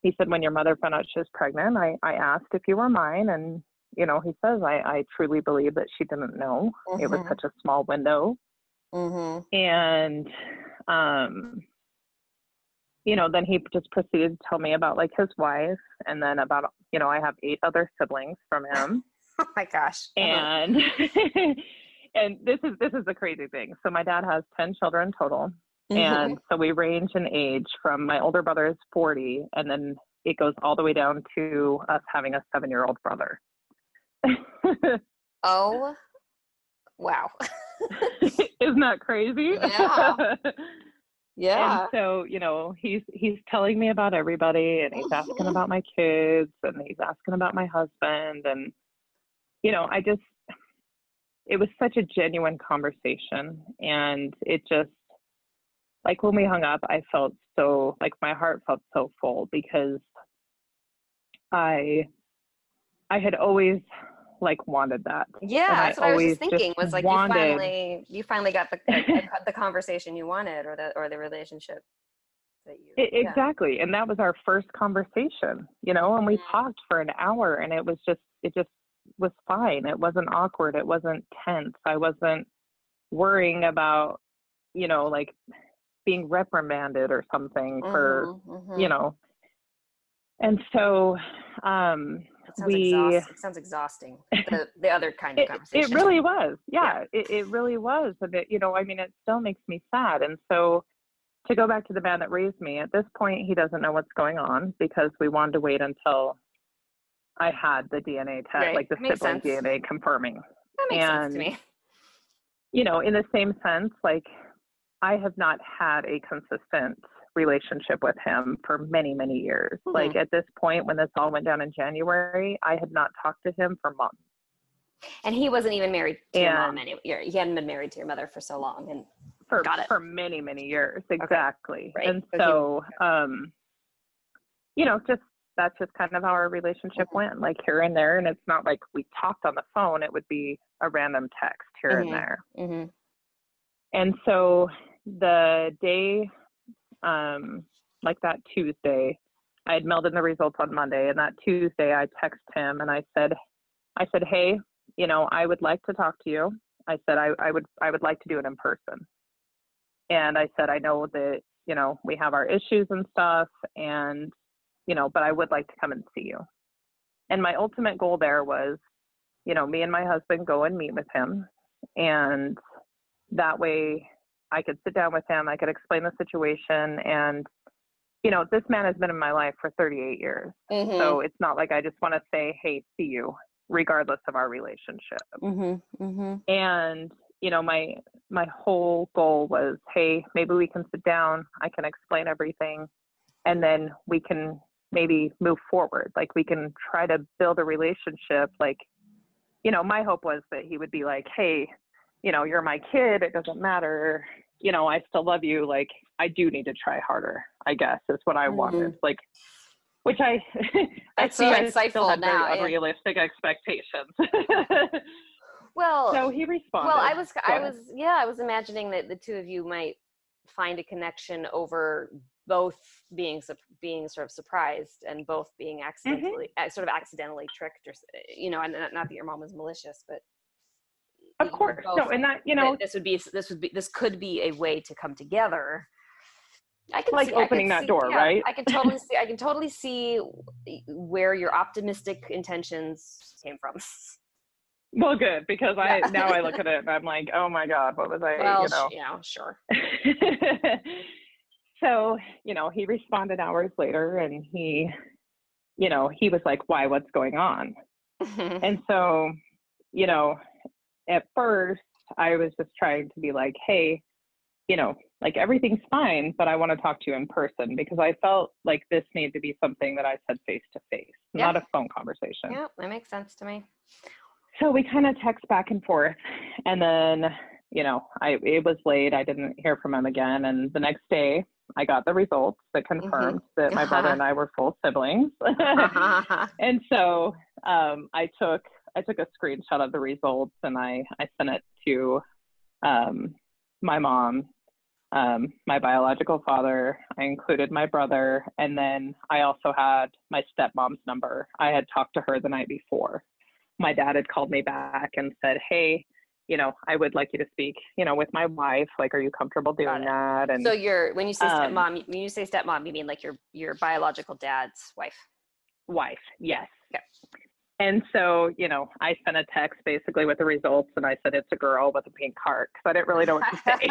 he said when your mother found out she was pregnant i i asked if you were mine and you know he says i i truly believe that she didn't know it was Mhm. such a small window Mhm. and um you know then he just proceeded to tell me about like his wife and then about you know i have eight other siblings from him Oh my gosh. Uh-huh. and and this is this is the crazy thing so my dad has 10 children total Mhm. and so we range in age from my older brother is 40 and then it goes all the way down to us having a seven year old brother oh, wow. isn't that crazy Yeah. yeah. And so, you know, he's he's telling me about everybody and he's asking Mhm. about my kids and he's asking about my husband and you know, I just it was such a genuine conversation and it just like when we hung up, I felt so like my heart felt so full because I I had always like wanted that. Yeah, that's what I was just always just thinking. Was like wanted- you finally you finally got the the, the conversation you wanted, or the or the relationship. that you it, exactly, yeah. and that was our first conversation, you know, and we mm-hmm. talked for an hour, and it was just it just was fine. It wasn't awkward. It wasn't tense. I wasn't worrying about, you know, like being reprimanded or something mm-hmm, for, mm-hmm. you know. And so, um, it we exhaust, it sounds exhausting the, the other kind of conversation it, really was yeah, yeah. It, it really was and it, you know i mean it still makes me sad and so to go back to the man that raised me at this point he doesn't know what's going on because we wanted to wait until i had the dna test right. like the sibling dna confirming that makes and, sense to me you know in the same sense like i have not had a consistent relationship with him for many, many years. Mm-hmm. Like at this point, when this all went down in January, I had not talked to him for months. And he wasn't even married to and, your mom. Anyway. He hadn't been married to your mother for so long, and for got it. for many, many years, exactly. Okay. Right. And so, um, you know, just that's just kind of how our relationship mm-hmm. went, like here and there. And it's not like we talked on the phone; it would be a random text here mm-hmm. and there. Mm-hmm. And so the day um, like that Tuesday. I had mailed in the results on Monday, and that Tuesday I texted him and I said, I said, hey, you know, I would like to talk to you. I said I, I would I would like to do it in person. And I said I know that you know we have our issues and stuff, and you know, but I would like to come and see you. And my ultimate goal there was, you know, me and my husband go and meet with him, and that way I could sit down with him, I could explain the situation and you know, this man has been in my life for 38 years. Mm-hmm. So it's not like I just want to say, "Hey, see you," regardless of our relationship. Mm-hmm. Mm-hmm. And you know, my my whole goal was, "Hey, maybe we can sit down. I can explain everything, and then we can maybe move forward. Like we can try to build a relationship. Like, you know, my hope was that he would be like, "Hey, you know, you're my kid. It doesn't matter you know, I still love you. Like, I do need to try harder, I guess, is what I mm-hmm. wanted. Like, which I, I see I still had now, very unrealistic expectations. well, so he responded. Well, I was, I was, yeah, I was imagining that the two of you might find a connection over both being being sort of surprised and both being mm-hmm. accidentally mm-hmm. sort of accidentally tricked or you know and not that your mom was malicious but of course no and that you know this would be this would be this could be a way to come together I can like see, opening that see, door, yeah, right? I can totally see. I can totally see where your optimistic intentions came from. Well, good because I yeah. now I look at it and I'm like, oh my god, what was I? Well, you know, yeah, sure. so you know, he responded hours later, and he, you know, he was like, why? What's going on? Mm-hmm. and so, you know, at first I was just trying to be like, hey, you know, like everything's fine, but I want to talk to you in person because I felt like this needed to be something that I said face to face, not a phone conversation. Yeah, that makes sense to me. So we kind of text back and forth, and then you know, I it was late. I didn't hear from him again, and the next day I got the results that mm-hmm. confirmed mm-hmm. that my brother and I were full siblings. and so um, I took I took a screenshot of the results and I, I sent it to um, my mom, um, my biological father. I included my brother, and then I also had my stepmom's number. I had talked to her the night before. My dad had called me back and said, "Hey, you know, I would like you to speak, you know, with my wife. Like, are you comfortable doing that?" And so you're when you say um, stepmom, when you say stepmom, you mean like your your biological dad's wife? Wife, yes. Okay. And so, you know, I sent a text basically with the results and I said it's a girl with a pink heart because I didn't really know what to say.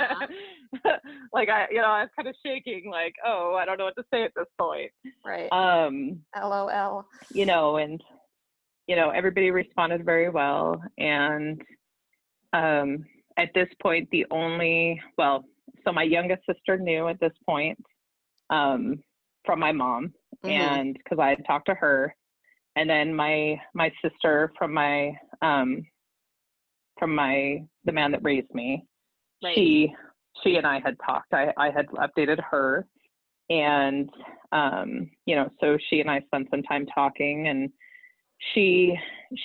uh-huh. like I, you know, I was kind of shaking like, oh, I don't know what to say at this point. Right. Um LOL. You know, and you know, everybody responded very well and um at this point the only well, so my youngest sister knew at this point um from my mom mm-hmm. and because I had talked to her and then my my sister from my um from my the man that raised me right. she she and i had talked i i had updated her and um you know so she and i spent some time talking and she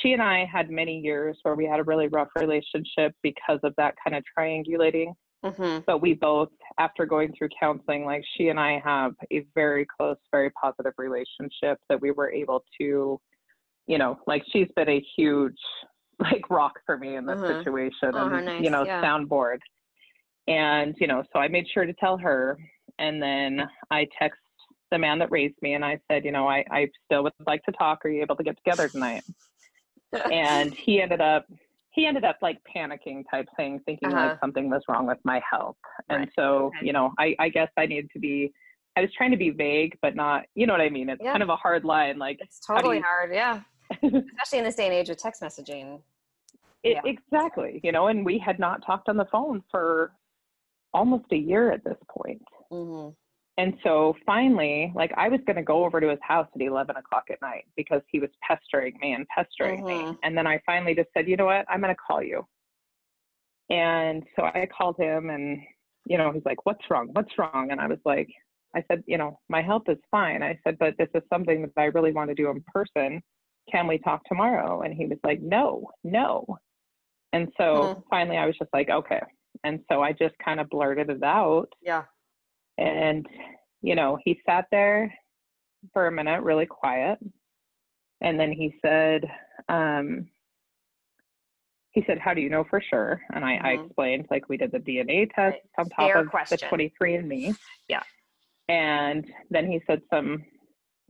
she and i had many years where we had a really rough relationship because of that kind of triangulating Mm-hmm. But we both, after going through counseling, like she and I have a very close, very positive relationship that we were able to, you know, like she's been a huge like rock for me in this mm-hmm. situation oh, and nice. you know yeah. soundboard and you know so i made sure to tell her and then i text the man that raised me and i said you know i, I still would like to talk are you able to get together tonight and he ended up he ended up like panicking type thing, thinking uh-huh. like something was wrong with my health. And right. so, okay. you know, I, I guess I needed to be, I was trying to be vague, but not, you know what I mean? It's yeah. kind of a hard line. Like, it's totally you... hard. Yeah. Especially in this day and age with text messaging. It, yeah. Exactly. You know, and we had not talked on the phone for almost a year at this point. Mm-hmm. And so finally, like I was going to go over to his house at 11 o'clock at night because he was pestering me and pestering mm-hmm. me. And then I finally just said, you know what? I'm going to call you. And so I called him and, you know, he's like, what's wrong? What's wrong? And I was like, I said, you know, my health is fine. I said, but this is something that I really want to do in person. Can we talk tomorrow? And he was like, no, no. And so mm-hmm. finally I was just like, okay. And so I just kind of blurted it out. Yeah and, you know, he sat there for a minute, really quiet. And then he said, um, he said, How do you know for sure? And I, mm-hmm. I explained, like, we did the DNA test right. on top Fair of question. the 23andMe. Yeah. And then he said some,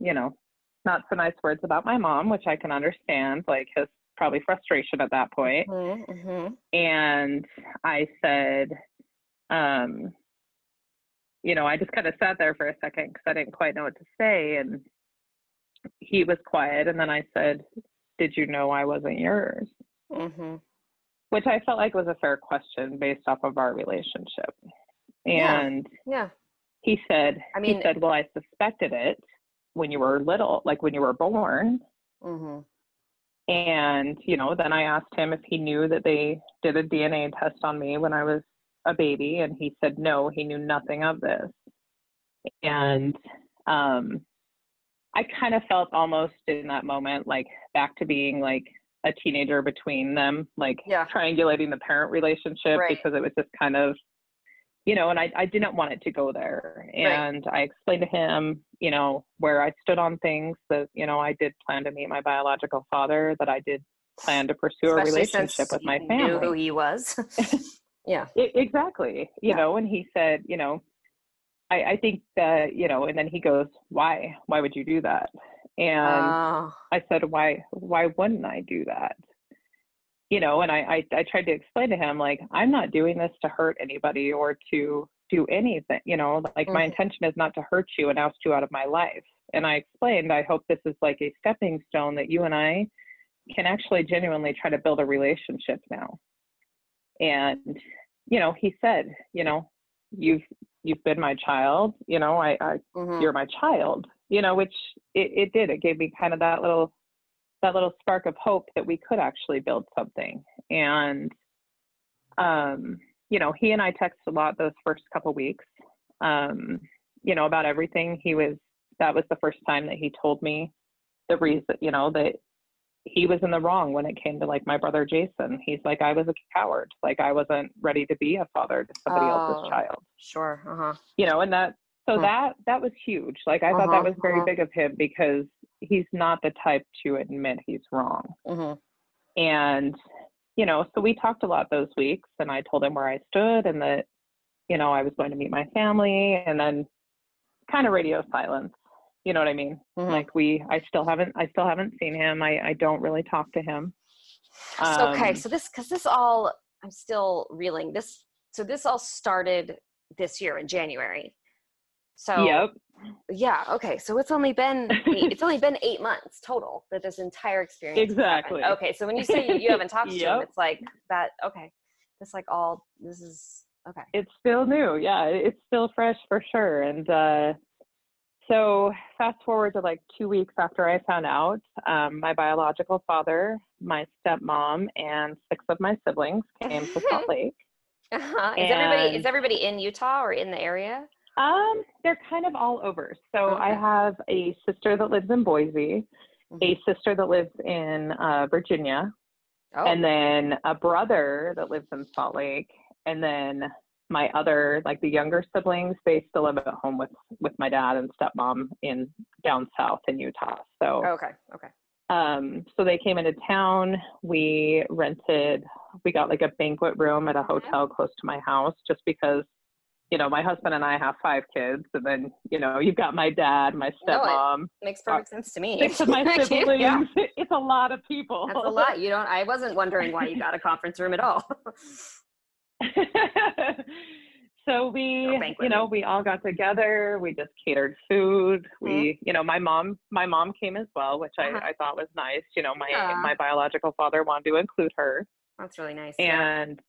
you know, not so nice words about my mom, which I can understand, like his probably frustration at that point. Mm-hmm. mm-hmm. And I said, um, you know, I just kind of sat there for a second because I didn't quite know what to say. And he was quiet. And then I said, Did you know I wasn't yours? Mm-hmm. Which I felt like was a fair question based off of our relationship. And yeah. yeah. he said, I mean, he said, Well, I suspected it when you were little, like when you were born. Mm-hmm. And, you know, then I asked him if he knew that they did a DNA test on me when I was a baby and he said no he knew nothing of this and um i kind of felt almost in that moment like back to being like a teenager between them like yeah. triangulating the parent relationship right. because it was just kind of you know and I, I didn't want it to go there and right. i explained to him you know where i stood on things that you know i did plan to meet my biological father that i did plan to pursue Especially a relationship with my family knew who he was Yeah. It, exactly. You yeah. know, and he said, you know, I, I think that, you know, and then he goes, why? Why would you do that? And uh. I said, why, why wouldn't I do that? You know, and I, I, I tried to explain to him, like, I'm not doing this to hurt anybody or to do anything, you know, like mm-hmm. my intention is not to hurt you and oust you out of my life. And I explained, I hope this is like a stepping stone that you and I can actually genuinely try to build a relationship now and you know he said you know you've you've been my child. You know i, I mm-hmm. you're my child you know which it, it did. It gave me kind of that little that little spark of hope that we could actually build something. And um you know he and i texted a lot those first couple weeks. Um you know about everything. He was that was the first time that he told me the reason you know that he was in the wrong when it came to like my brother Jason. He's like, I was a coward. Like I wasn't ready to be a father to somebody oh, else's child. Sure. Uh-huh. You know, and that so uh-huh. that that was huge. Like I uh-huh. thought that uh-huh, was very uh-huh. big of him because he's not the type to admit he's wrong. Uh-huh. And you know, so we talked a lot those weeks, and I told him where I stood and that you know I was going to meet my family, and then kind of radio silence you know what I mean? Mm-hmm. Like we, I still haven't, I still haven't seen him. I, I don't really talk to him. Um, okay, so this, because this all, I'm still reeling. This, so this all started this year in January. So yep. Yeah. Okay. So it's only been eight, it's only been eight months total that this entire experience. Exactly. Okay. So when you say you, you haven't talked yep. to him, it's like that. Okay. It's like all this is okay. It's still new. Yeah. It's still fresh for sure. And uh, so fast forward to like two weeks after I found out, um, my biological father, my stepmom, and six of my siblings came to Salt Lake. Uh-huh. Is everybody is everybody in Utah or in the area? Um, they're kind of all over. So okay. I have a sister that lives in Boise, mm-hmm. a sister that lives in uh, Virginia, oh. and then a brother that lives in Salt Lake, and then my other like the younger siblings they still live at home with with my dad and stepmom in down south in utah so. Okay okay. Um so they came into town. We rented we got like a banquet room at a Mm-hmm. hotel close to my house just because you know my husband and i have five kids and then you know you've got my dad my No, stepmom. Makes perfect sense to me. six of my siblings. Yeah, it's a lot of people. That's a lot. You don't i wasn't wondering why you got a conference room at all so we you know we all got together we just catered food we you know my mom my mom came as well which Uh-huh. I, I thought was nice you know my Yeah. my biological father wanted to include her that's really nice yeah. and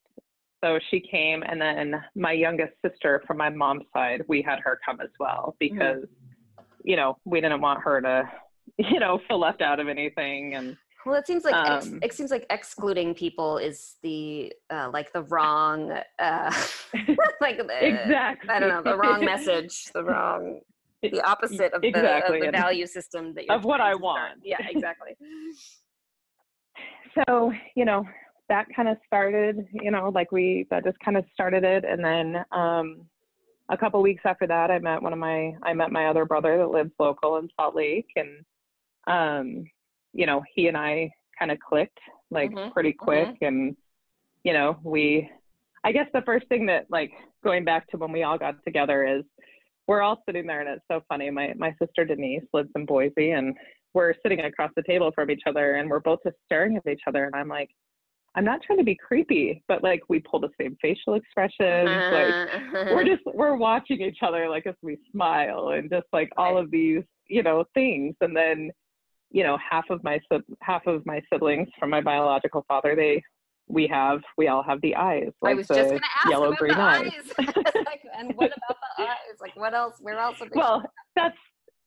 so she came and then my youngest sister from my mom's side we had her come as well Mm-hmm. because you know we didn't want her to you know feel left out of anything and Well, it seems like ex- Um, it seems like excluding people is the uh, like the wrong uh, like the, exactly I don't know the wrong message, the wrong the opposite of the, of the value system that you're of what I want. Yeah, exactly. so you know that kind of started you know like we that just kind of started it and then um a couple weeks after that i met one of my i met my other brother that lives local in salt lake and um you know he and i kind of clicked like Mhm, pretty quick. And you know we i guess the first thing that like going back to when we all got together is we're all sitting there and it's so funny. My my sister denise lives in boise and we're sitting across the table from each other and we're both just staring at each other and i'm like i'm not trying to be creepy but like we pull the same facial expressions like we're just we're watching each other like as we smile and just like all of these you know things. And then you know half of my half of my siblings from my biological father they we have we all have the eyes I like was the just gonna ask yellow about green the eyes, like, and what about the eyes? Like, what else? Where else? Well that's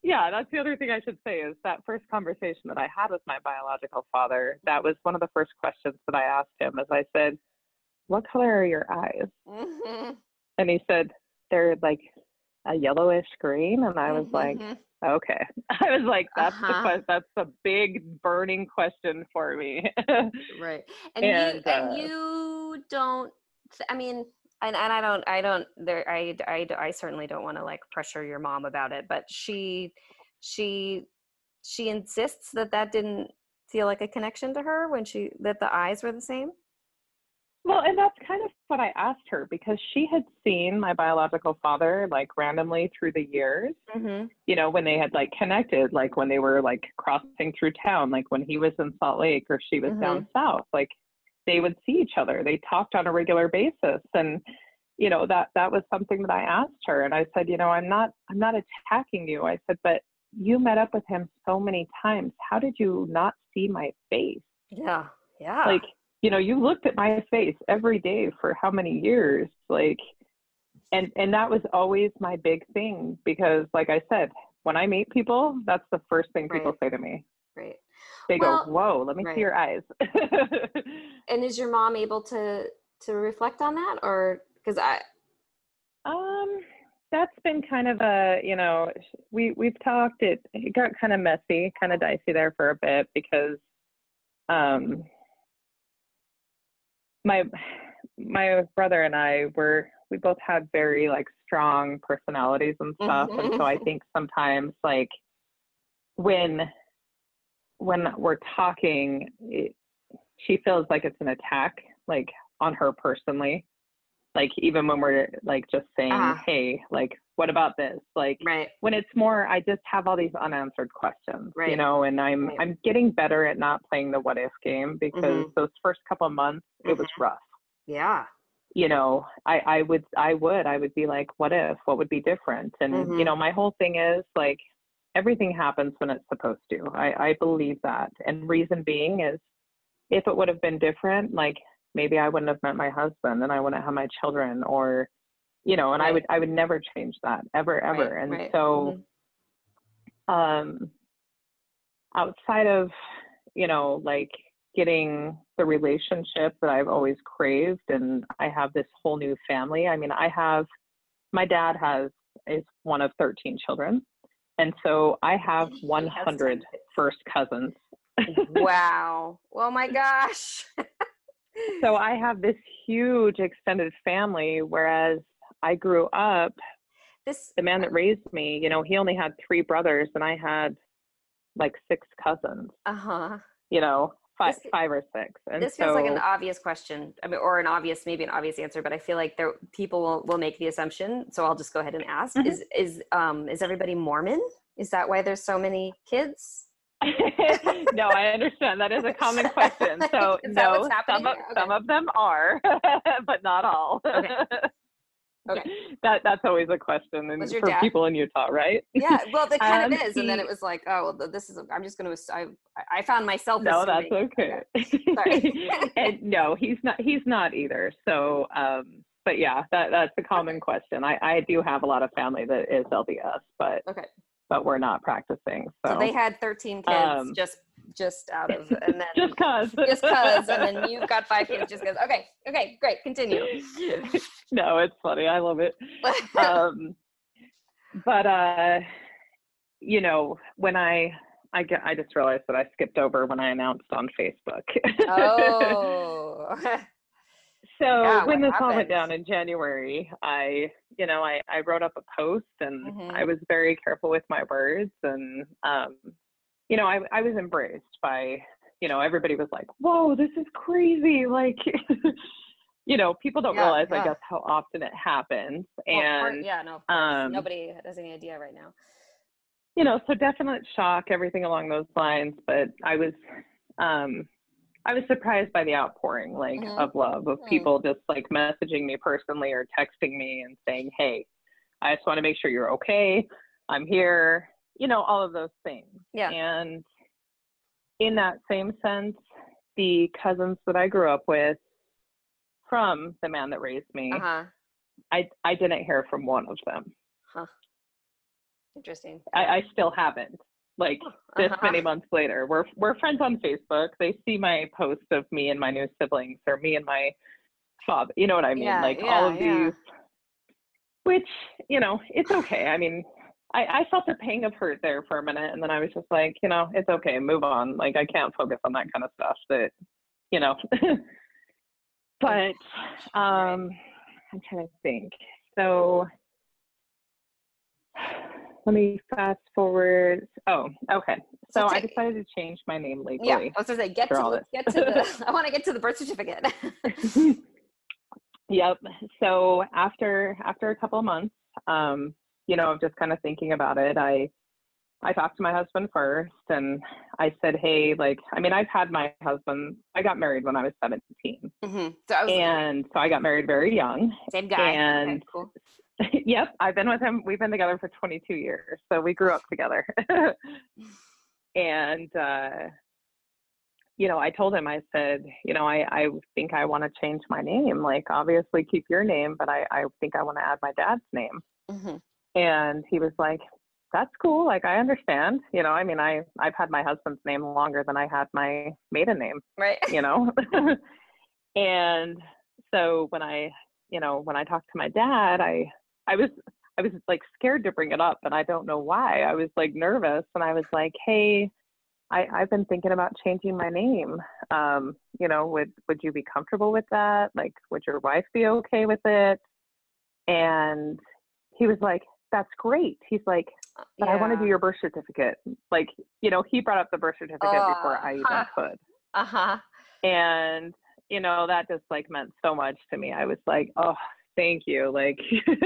yeah that's the other thing i should say is that first conversation that i had with my biological father that was one of the first questions that i asked him as i said what color are your eyes Mhm, and he said they're like a yellowish green and i was like mhm. okay i was like that's Uh-huh. the that's a big burning question for me right and, And, you and uh, you don't i mean and, and i don't i don't there i i, I certainly don't want to like pressure your mom about it but she she she insists that that didn't feel like a connection to her when she that the eyes were the same well and that's kind of what i asked her because she had seen my biological father like randomly through the years. Mm-hmm. you know when they had like connected like when they were like crossing through town like when he was in salt lake or she was down south like they would see each other. They talked on a regular basis. And you know that that was something that i asked her. And i said you know i'm not i'm not attacking you. I said but you met up with him so many times. How did you not see my face? Yeah. Yeah. Like you know you looked at my face every day for how many years like and and that was always my big thing because like i said when i meet people that's the first thing people Right. say to me Right. they Well, go whoa let me right. see your eyes and is your mom able to to reflect on that or because i um that's been kind of a you know we we've talked it it got kind of messy kind of dicey there for a bit because um my my brother and I were we both had very like strong personalities and stuff. And so I think sometimes like when when we're talking it, she feels like it's an attack like on her personally. Like even when we're like just saying Ah. hey like what about this? Like right. when it's more i just have all these unanswered questions you know and i'm Right. i'm getting better at not playing the what if game because Mhm. those first couple of months it was Mhm. rough. Yeah. You know i i would i would i would be like what if? What would be different? And Mhm. you know my whole thing is like everything happens when it's supposed to. I i believe that. And reason being is if it would have been different like maybe i wouldn't have met my husband and i wouldn't have my children or you know and i would i would never change that ever ever. Right, and right. so Mhm. um outside of you know like getting the relationship that i've always craved and i have this whole new family i mean i have my dad has is one of 13 children. And so i have He 100 first cousins. Wow. Oh my gosh. So I have this huge extended family, whereas I grew up. This the man that raised me, you know, he only had three brothers, and I had like six cousins. Uh huh. You know, five, This- five or six. And this so, feels like an obvious question I mean, or an obvious maybe an obvious answer but i feel like there people will, will make the assumption so i'll just go ahead and ask Mhm. is is um is everybody mormon is that why there's so many kids no, I understand that is a common question. So no, some of, here? some of them are, but not all. Okay. Okay. That that's always a question and for dad- people in Utah, right? yeah well it kind Um, of is and then it was like oh well this is i'm just going to I, I found myself no, that's assuming- okay. Sorry. and no, he's not. He's not either. So, um, but yeah, that that's a common question. I I do have a lot of family that is LDS, but okay but we're not practicing. So, so they had 13 kids um, just just out of and then just cause, just cuz and then you've got five kids just because okay okay great continue no, it's funny. I love it. um, but uh, you know, when I I get, I just realized that I skipped over when I announced on Facebook. oh so Yeah, when this all went down in January, I you know I I wrote up a post and Mhm. I was very careful with my words and um, you know I I was embraced by you know everybody was like whoa this is crazy like. You know, people don't Yeah, realize, I guess, how often it happens. Well, And yeah, no, um, nobody has any idea right now. you know, so definite shock, everything along those lines. But I was, um, I was surprised by the outpouring, like Mhm. of love, of Mm. people just like messaging me personally or texting me and saying, "Hey, I just want to make sure you're okay. I'm here." You know, all of those things. Yeah. And in that same sense, the cousins that I grew up with from the man that raised me, Uh huh. I I didn't hear from one of them. Huh. Interesting. I, I still haven't. Like this Uh-huh. many months later. We're we're friends on Facebook. They see my post of me and my new siblings or me and my father. You know what I mean? Yeah, like yeah, all of yeah. these which, you know, it's okay. I mean, I, I felt the pang of hurt there for a minute and then I was just like, you know, it's okay, move on. Like I can't focus on that kind of stuff that you know. but um I'm trying to think. So let me fast forward. Oh, okay. So So I decided to change my name legally. Yeah, I was gonna say get to let's get to the. I want to get to the birth certificate. yep. So after after a couple of months, um, you know, of just kind of thinking about it, I I talked to my husband first and I said, Hey, like I mean, I've had my husband I got married when I was 17. hmm So I was And so I got married very young. same guy. okay, and- cool. yep, I've been with him. We've been together for 22 years, so we grew up together. and uh, you know, I told him, I said, you know, I I think I want to change my name. Like, obviously, keep your name, but I I think I want to add my dad's name. hmm And he was like, that's cool. Like, I understand. You know, I mean, I I've had my husband's name longer than I had my maiden name Right. you know and so when i you know when i talked to my dad i i was i was like scared to bring it up and i don't know why i was like nervous and i was like hey i i've been thinking about changing my name um you know would would you be comfortable with that like would your wife be okay with it and he was like that's great. He's like but i want to do your birth certificate. Like you know he brought up the birth certificate before i even Uh-huh. could. Uh huh. and you know that just like meant so much to me. I was like oh thank you. Like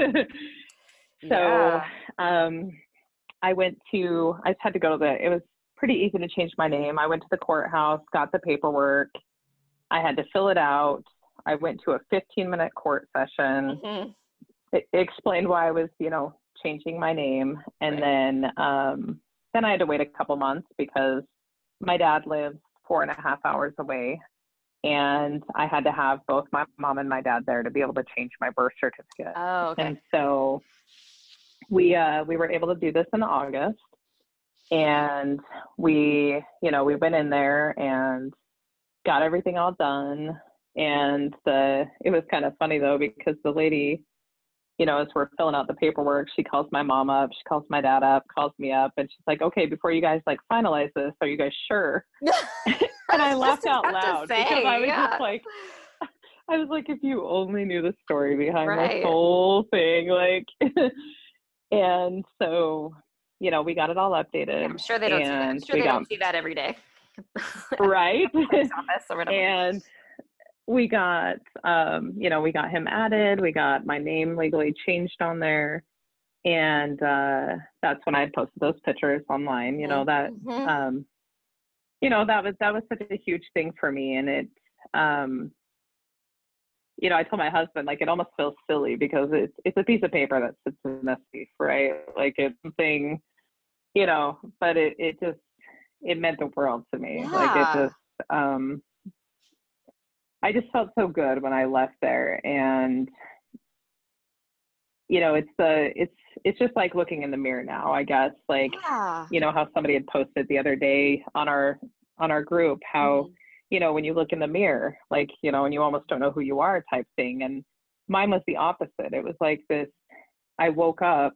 so Yeah. um i went to i just had to go to the it was pretty easy to change my name. I went to the courthouse got the paperwork. I had to fill it out. I went to a 15 minute court session. Mhm. it explained why i was you know changing my name. And Right. then um then i had to wait a couple months because my dad lives four and a half hours away. And i had to have both my mom and my dad there to be able to change my birth certificate. Oh, okay. and so we uh we were able to do this in august. And we you know we went in there and got everything all done. And the it was kind of funny though because the lady you know as we're filling out the paperwork she calls my mom up she calls my dad up calls me up and she's like okay before you guys like finalize this are you guys sure and i laughed out loud say, because i was yeah. just like I was like, if you only knew the story behind right. this whole thing, like, and so, you know, we got it all updated. Yeah, I'm sure they don't. See that. I'm sure they got, don't see that every day. right. and we got, um, you know, we got him added. We got my name legally changed on there, and uh, that's when I posted those pictures online. You know that. Mm-hmm. Um, you know that was that was such a huge thing for me and it um you know i told my husband like it almost feels silly because it's it's a piece of paper that sits in a safe right like it's something you know but it it just it meant the world to me yeah. like it just um i just felt so good when i left there and you know it's the it's it's just like looking in the mirror now i guess like yeah. you know how somebody had posted the other day on our on our group how mm-hmm. you know when you look in the mirror like you know and you almost don't know who you are type thing and mine was the opposite it was like this i woke up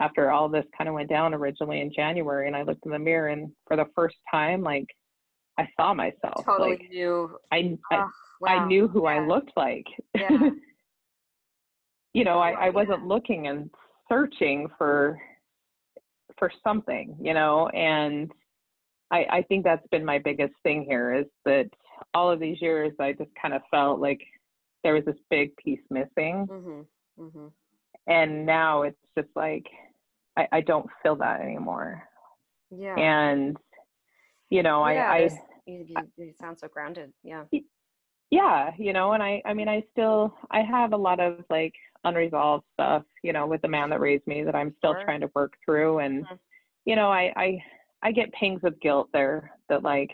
after all this kind of went down originally in january and i looked in the mirror and for the first time like i saw myself totally like knew i I, oh, wow. I knew who yeah. i looked like yeah. you know, I, I wasn't looking and searching for for something, you know, and I, I think that's been my biggest thing here is that all of these years I just kind of felt like there was this big piece missing. Mm-hmm. Mm-hmm. And now it's just like I, I don't feel that anymore. Yeah. And you know, yeah, I, I you, you, you sound so grounded. Yeah. Yeah, you know, and I I mean I still I have a lot of like unresolved stuff, you know, with the man that raised me that I'm still sure. trying to work through. And, mm-hmm. you know, I, I, I get pangs of guilt there that like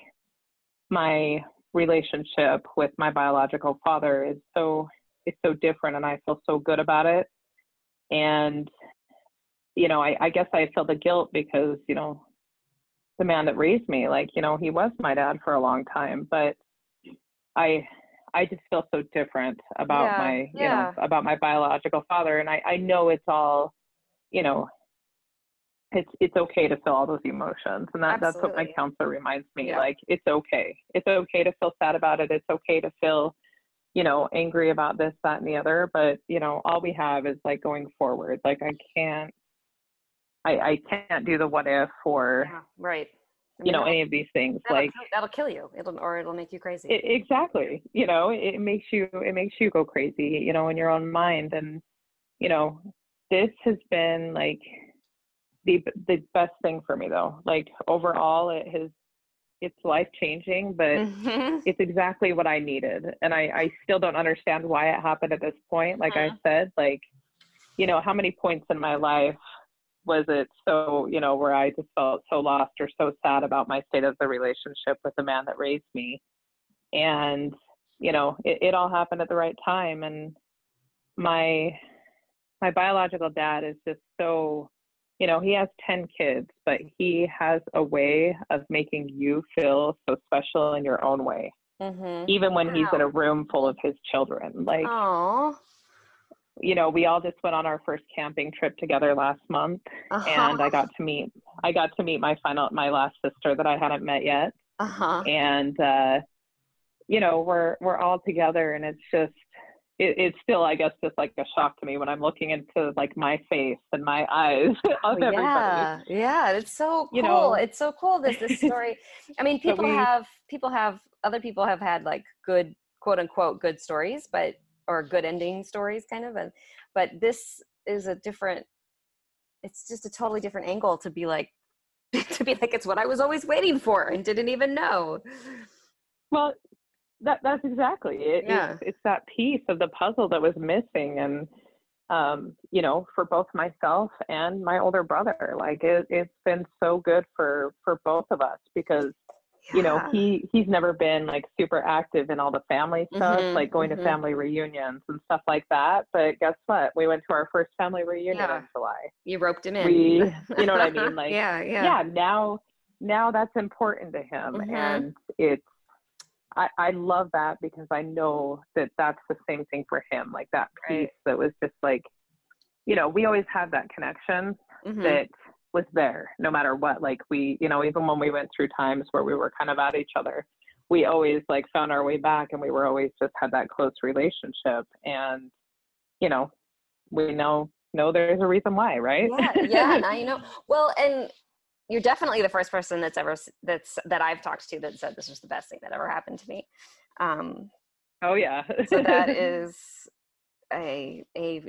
my relationship with my biological father is so, it's so different and I feel so good about it. And, you know, I, I guess I feel the guilt because, you know, the man that raised me, like, you know, he was my dad for a long time, but I, I just feel so different about yeah, my, you yeah. know, about my biological father. And I, I know it's all, you know, it's, it's okay to feel all those emotions. And that, that's what my counselor reminds me. Yeah. Like, it's okay. It's okay to feel sad about it. It's okay to feel, you know, angry about this, that, and the other. But, you know, all we have is like going forward. Like, I can't, I, I can't do the what if or, yeah, right. You know any of these things that'll, like that'll kill you. It'll or it'll make you crazy. It, exactly. You know it makes you it makes you go crazy you know in your own mind. And you know this has been like the the best thing for me though. Like overall it has it's life changing but mm-hmm. it's exactly what i needed. And i i still don't understand why it happened at this point. Like mm-hmm. i said like you know how many points in my life was it. So you know where i just felt so lost or so sad about my state of the relationship with the man that raised me. And you know it, it all happened at the right time. And my my biological dad is just so you know he has 10 kids but he has a way of making you feel so special in your own way. Mm-hmm. even when wow. he's in a room full of his children. Like Aww you know, we all just went on our first camping trip together last month, uh-huh. and I got to meet I got to meet my final my last sister that I hadn't met yet, uh-huh. and uh, you know, we're we're all together, and it's just it, it's still I guess just like a shock to me when I'm looking into like my face and my eyes of everybody. Yeah, yeah, it's so cool. You know, it's so cool. This this story. I mean, people we, have people have other people have had like good quote unquote good stories, but or good ending stories kind of and but this is a different it's just a totally different angle to be like to be like it's what i was always waiting for and didn't even know well that that's exactly it yeah. it's, it's that piece of the puzzle that was missing and um, you know, for both myself and my older brother. Like it, it's been so good for for both of us because you know he he's never been like super active in all the family stuff mm-hmm, like going mm-hmm. to family reunions and stuff like that but guess what we went to our first family reunion yeah. in july you roped him in we you know what i mean like yeah yeah yeah now now that's important to him mm-hmm. and it's I, I love that because I know that that's the same thing for him. Like that piece right. that was just like, you know, we always have that connection mm-hmm. that was there no matter what. Like we, you know, even when we went through times where we were kind of at each other, we always like found our way back and we were always just had that close relationship. And you know we know know there's a reason why right? Yeah yeah now you know well and you're definitely the first person that's ever that's that i've talked to that said this was the best thing that ever happened to me. Um oh yeah. so that is a a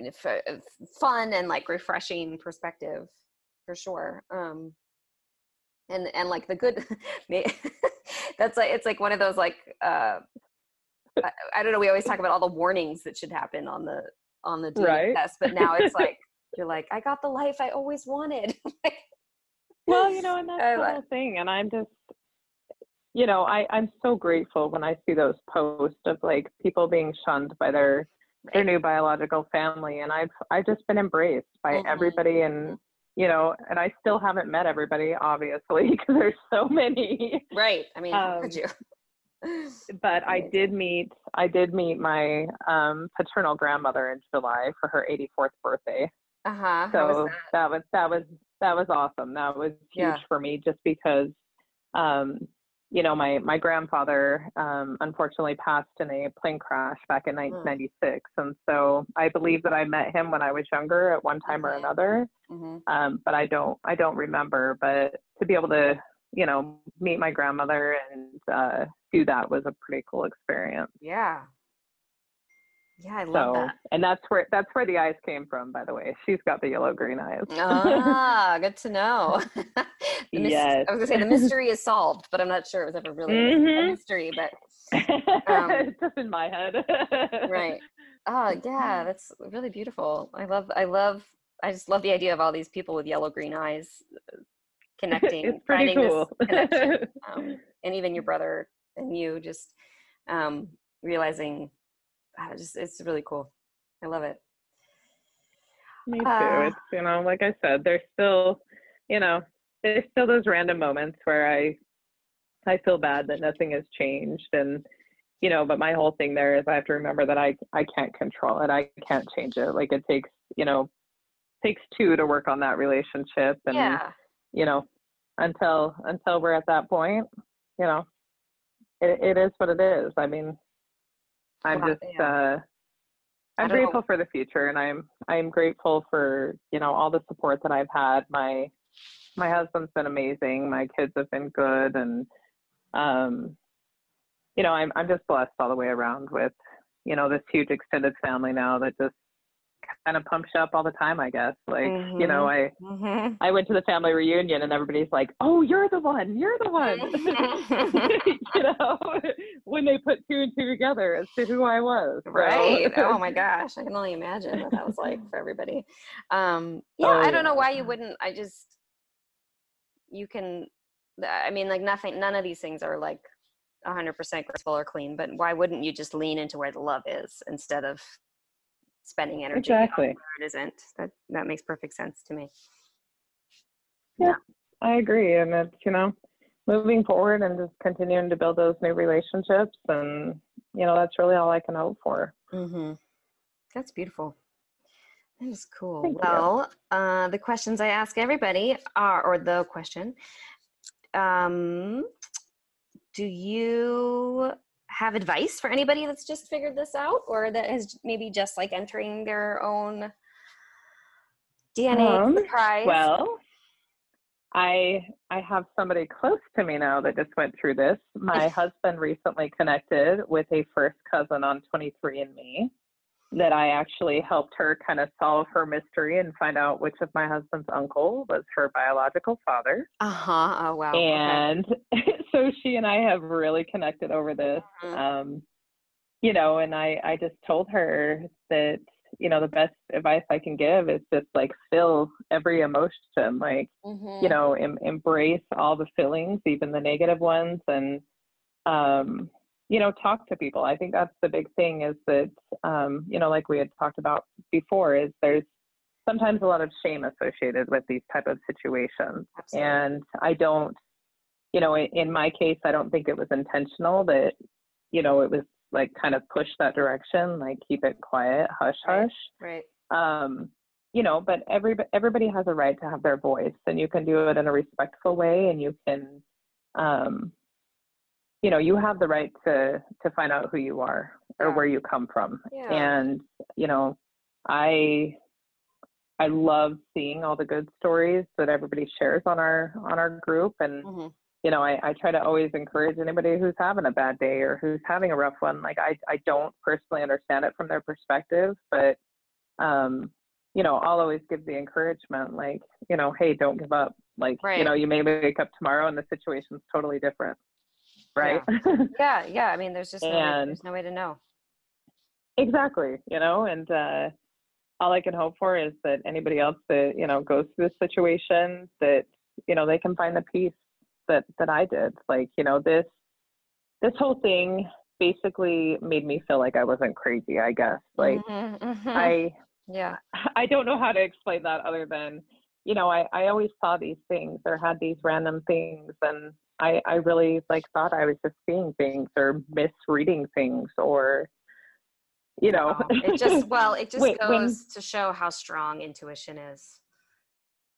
fun and like refreshing perspective for sure um and and like the good that's like it's like one of those like uh I, I, don't know we always talk about all the warnings that should happen on the on the DNA, right. test but now it's like you're like i got the life i always wanted well you know and that's I, the whole thing and i'm just you know i i'm so grateful when i see those posts of like people being shunned by their their new biological family and i've i've just been embraced by mm-hmm. everybody and mm-hmm you know, and I still haven't met everybody, obviously, because there's so many. Right. I mean, um, could you? but I did meet I did meet my um, paternal grandmother in July for her 84th birthday. Uh huh. So that? that? was that was that was awesome. That was huge yeah. for me, just because um, you know, my my grandfather um, unfortunately passed in a plane crash back in 1996, mm. and so I believe that I met him when I was younger at one time mm-hmm. or another, mm-hmm. um, but I don't I don't remember. But to be able to you know meet my grandmother and uh, do that was a pretty cool experience. Yeah, yeah, I love so, that. And that's where that's where the eyes came from, by the way. She's got the yellow green eyes. ah, good to know. yes. I was gonna say the mystery is solved, but I'm not sure it was ever really mm-hmm. a mystery, but um, just in my head. right. Oh yeah, that's really beautiful. I love I love I just love the idea of all these people with yellow green eyes uh, connecting, it's pretty cool. connection. Um, and even your brother and you just um, realizing I just it's really cool. I love it. Me too. Uh, it's you know, like I said, there's still, you know, there's still those random moments where I I feel bad that nothing has changed and you know, but my whole thing there is I have to remember that I I can't control it. I can't change it. Like it takes, you know, takes two to work on that relationship and yeah. you know, until until we're at that point, you know, it, it is what it is. I mean, I'm just uh, I'm grateful know. for the future, and I'm I'm grateful for you know all the support that I've had. My my husband's been amazing. My kids have been good, and um, you know I'm I'm just blessed all the way around with you know this huge extended family now that just kind of pumped up all the time, I guess. Like, mm-hmm. you know, mm-hmm. I mm-hmm. I went to the family reunion and everybody's like, "Oh, you're the one. You're the one." you know, when they put two and two together as to who I was. So. Right. oh my gosh, I can only imagine what that was like for everybody. Um, yeah, oh, I don't know why you wouldn't. I just you can. I mean, like nothing. None of these things are like 100% graceful or clean, but why wouldn't you just lean into where the love is instead of spending energy exactly. where it isn't. That that makes perfect sense to me. Yeah, yeah, I agree, and it's you know moving forward and just continuing to build those new relationships, and you know that's really all I can hope for. Mm-hmm. That's beautiful. That is cool. Thank well, uh, the questions I ask everybody are, or the question, um, do you have advice for anybody that's just figured this out or that is maybe just like entering their own DNA um, surprise? Well, I I have somebody close to me now that just went through this. My husband recently connected with a first cousin on 23andMe that I actually helped her kind of solve her mystery and find out which of my husband's uncle was her biological father. Uh huh. Oh wow. And okay. so she and I have really connected over this. Mm-hmm. Um, you know, and I I just told her that you know the best advice I can give is just like feel every emotion, like mm-hmm. you know, em- embrace all the feelings, even the negative ones, and um you know talk to people i think that's the big thing is that um, you know like we had talked about before is there's sometimes a lot of shame associated with these type of situations Absolutely. and i don't you know in, in my case i don't think it was intentional that you know it was like kind of push that direction like keep it quiet hush hush right, right. um you know but every everybody has a right to have their voice and you can do it in a respectful way and you can um you know, you have the right to to find out who you are or yeah. where you come from. Yeah. And, you know, I I love seeing all the good stories that everybody shares on our on our group and mm-hmm. you know, I, I try to always encourage anybody who's having a bad day or who's having a rough one. Like I, I don't personally understand it from their perspective, but um, you know, I'll always give the encouragement like, you know, hey, don't give up. Like, right. you know, you may wake up tomorrow and the situation's totally different. Right. Yeah. yeah, yeah. I mean there's just no, way, there's no way to know. Exactly. You know, and uh all I can hope for is that anybody else that, you know, goes through this situation that, you know, they can find the peace that that I did. Like, you know, this this whole thing basically made me feel like I wasn't crazy, I guess. Like mm-hmm, mm-hmm. I yeah. I don't know how to explain that other than, you know, I, I always saw these things or had these random things and I, I really like thought I was just seeing things or misreading things or you know. It just well it just goes when, to show how strong intuition is.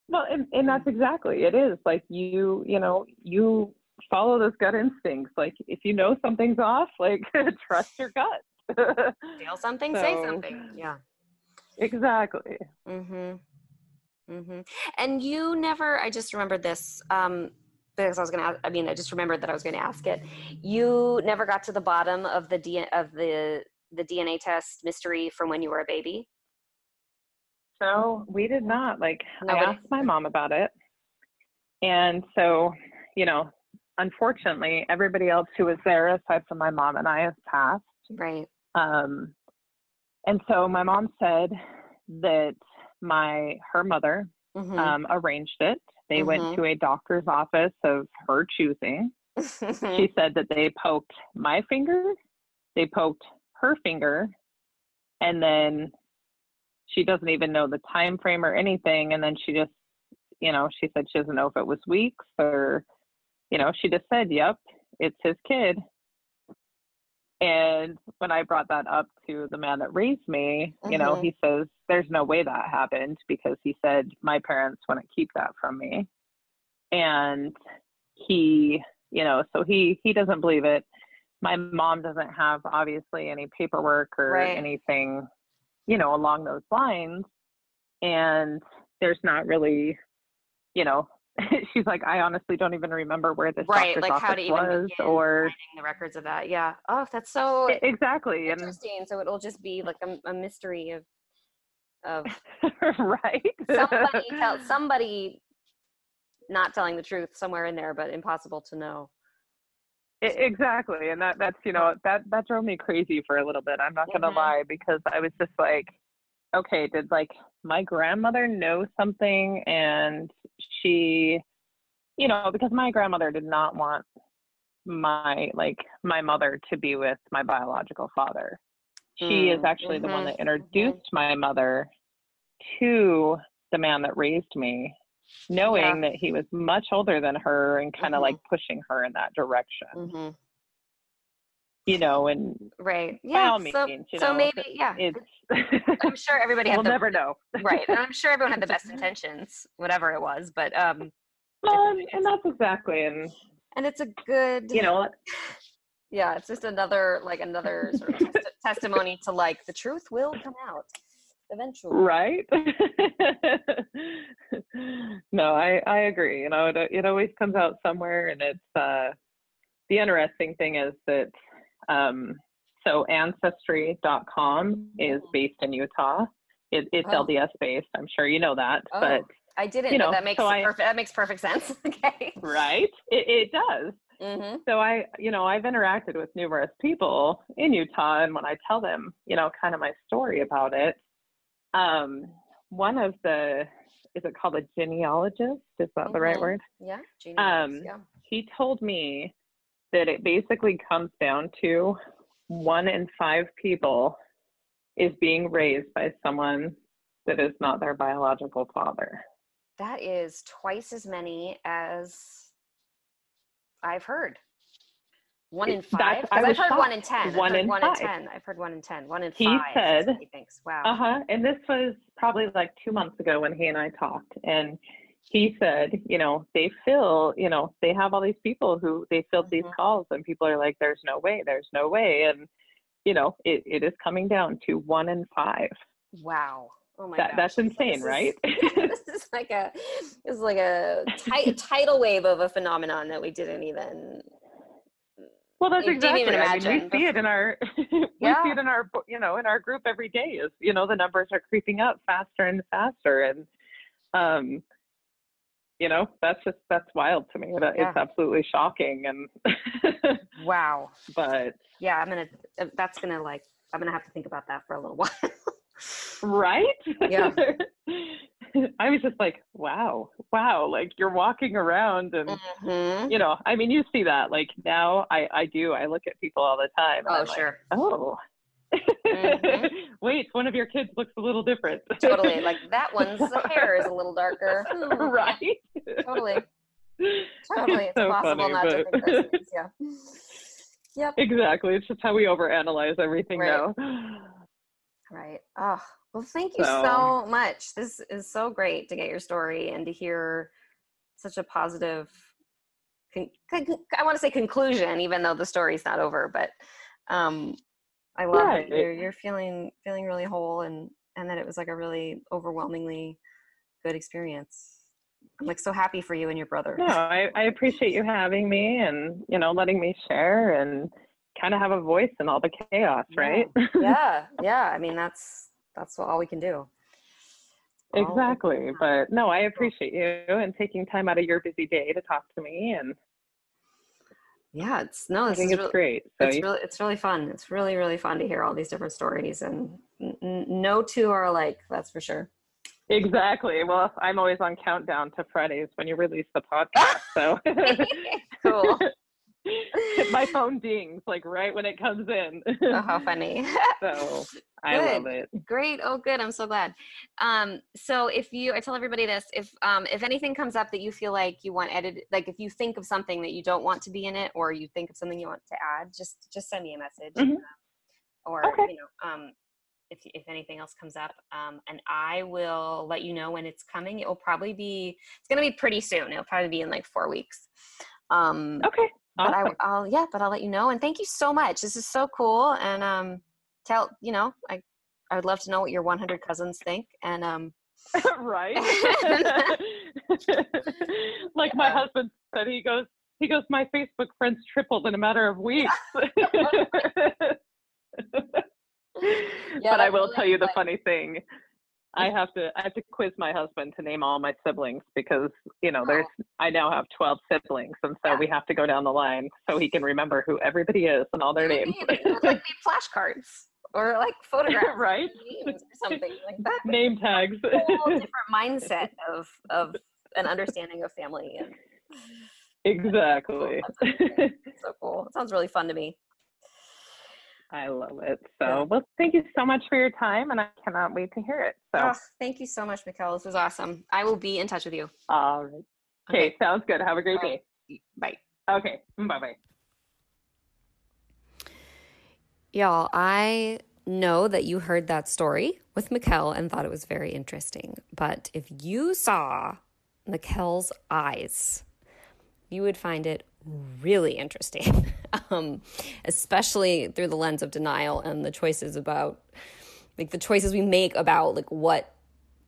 Well and, and that's exactly it is. Like you you know you follow those gut instincts. Like if you know something's off like trust your gut. Feel something so, say something. Yeah. Exactly. Mm mhm Mm mhm and you never i just remembered this um because I was going to, I mean, I just remembered that I was going to ask it. You never got to the bottom of the D, of the the DNA test mystery from when you were a baby? No, we did not. Like. I asked my mom about it. And so, you know, unfortunately, everybody else who was there aside from my mom and I has passed. Right. Um and so my mom said that my her mother mm-hmm. um, arranged it. They mm-hmm. went to a doctor's office of her choosing. she said that they poked my finger, they poked her finger and then she doesn't even know the time frame or anything and then she just you know she said she doesn't know if it was weeks or you know she just said yep it's his kid and when i brought that up to the man that raised me you mm-hmm. know he says there's no way that happened because he said my parents wouldn't keep that from me and he you know so he he doesn't believe it my mom doesn't have obviously any paperwork or right. anything, you know, along those lines. And there's not really, you know, she's like, I honestly don't even remember where this right, doctor's like how to even was or the records of that. Yeah. Oh, that's so exactly interesting. And so it'll just be like a, a mystery of of right. somebody tell somebody not telling the truth somewhere in there, but impossible to know. Exactly, and that that's you know that that drove me crazy for a little bit. I'm not gonna mm-hmm. lie because I was just like, okay, did like my grandmother know something, and she, you know, because my grandmother did not want my like my mother to be with my biological father. She mm-hmm. is actually mm-hmm. the one that mm-hmm. introduced mm-hmm. my mother to the man that raised me knowing yeah. that he was much older than her and kind of mm-hmm. like pushing her in that direction. You know, and right, yeah. Means, so, you so maybe, yeah. It's, I'm sure everybody. Had we'll the, never know, right? And I'm sure everyone had the best intentions, whatever it was. But um, well, and that's exactly, and and it's a good, you know, yeah, it's just another like another sort of testi- testimony to like the truth will come out eventually. Right. no, I, I agree. You know, it, it always comes out somewhere and it's, uh, the interesting thing is that, um, so ancestry.com is mm-hmm. based in Utah. It, it's oh. LDS based. I'm sure you know that, oh, but I didn't. You know, that makes so I, that makes perfect sense. okay. Right. It, it does. Mm-hmm. So I, you know, I've interacted with numerous people in Utah, and when I tell them, you know, kind of my story about it, um, one of the is it called a genealogist? Is that mm-hmm. the right mm-hmm. word? Yeah. Um, yeah. He told me that it basically comes down to one in five people is being raised by someone that is not their biological father. That is twice as many as I've heard. One in five? I've heard shocked. one in ten. One, in, one in ten. I've heard one in ten. One in he five. He said. He thinks. Wow. Uh huh. And this was probably like two months ago when he and I talked, and he said, you know, they fill, you know, they have all these people who they filled mm-hmm. these calls and people are like, there's no way, there's no way. And, you know, it, it is coming down to one in five. Wow. Oh my that, That's insane, this right? Is, this is like a, it's like a t- tidal wave of a phenomenon that we didn't even well, that's exactly. I mean, we see it in our we yeah. see it in our you know in our group every day. Is you know the numbers are creeping up faster and faster, and um, you know that's just that's wild to me. That yeah. it's absolutely shocking and wow. But yeah, I'm gonna uh, that's gonna like I'm gonna have to think about that for a little while. right? Yeah. I was just like, wow, wow, like you're walking around and mm-hmm. you know, I mean you see that like now I I do I look at people all the time. Oh, sure. Like, oh. Mm-hmm. Wait, one of your kids looks a little different. totally. Like that one's hair is a little darker. Hmm. Right? Totally. Totally. It's, it's so possible funny, not but... to think those Yeah. Yep. Exactly. It's just how we overanalyze everything right. now. Right. Oh, well, thank you so, so much. This is so great to get your story and to hear such a positive con- I want to say conclusion, even though the story's not over, but um, I love yeah, that you're, you're feeling feeling really whole and and that it was like a really overwhelmingly good experience. I'm like so happy for you and your brother. No, I, I appreciate you having me and you know letting me share and kind of have a voice in all the chaos, right? Yeah, yeah. yeah. I mean that's that's all we can do. Exactly. But no, I appreciate you and taking time out of your busy day to talk to me and yeah, it's no, I think it's really, great. So it's really, it's really fun. It's really, really fun to hear all these different stories, and n- no two are alike. That's for sure. Exactly. Well, I'm always on countdown to Fridays when you release the podcast. So cool. my phone dings like right when it comes in. oh, how funny. so I good. love it. Great. Oh, good. I'm so glad. Um, so if you, I tell everybody this, if, um, if anything comes up that you feel like you want edited, like if you think of something that you don't want to be in it, or you think of something you want to add, just, just send me a message. Mm-hmm. Um, or, okay. you know, um, if, if anything else comes up um, and i will let you know when it's coming it will probably be it's going to be pretty soon it'll probably be in like four weeks um, okay but I, will yeah, but I'll let you know. And thank you so much. This is so cool. And um, tell you know, I I would love to know what your 100 cousins think. And um, right. like yeah. my husband said, he goes, he goes, my Facebook friends tripled in a matter of weeks. yeah, but I will tell you the funny thing. I have to I have to quiz my husband to name all my siblings because you know there's oh. I now have 12 siblings and so yeah. we have to go down the line so he can remember who everybody is and all their names. like flashcards or like photographs, right? or something like that. Name tags. A whole different mindset of of an understanding of family. And, exactly. so cool. It sounds really fun to me. I love it. So, yeah. well, thank you so much for your time, and I cannot wait to hear it. So, oh, thank you so much, Mikkel. This was awesome. I will be in touch with you. All right. Okay, okay. sounds good. Have a great day. Bye. Okay, bye bye. Y'all, I know that you heard that story with Mikkel and thought it was very interesting. But if you saw Mikkel's eyes, you would find it really interesting, um, especially through the lens of denial and the choices about, like the choices we make about like what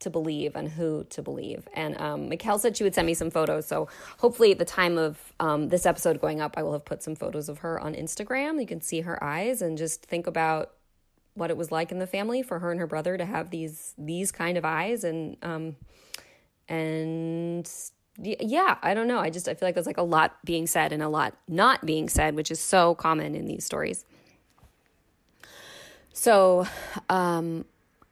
to believe and who to believe. And um, Mikkel said she would send me some photos. So hopefully, at the time of um, this episode going up, I will have put some photos of her on Instagram. You can see her eyes and just think about what it was like in the family for her and her brother to have these these kind of eyes and um, and yeah, I don't know. I just I feel like there's like a lot being said and a lot not being said, which is so common in these stories. So, um,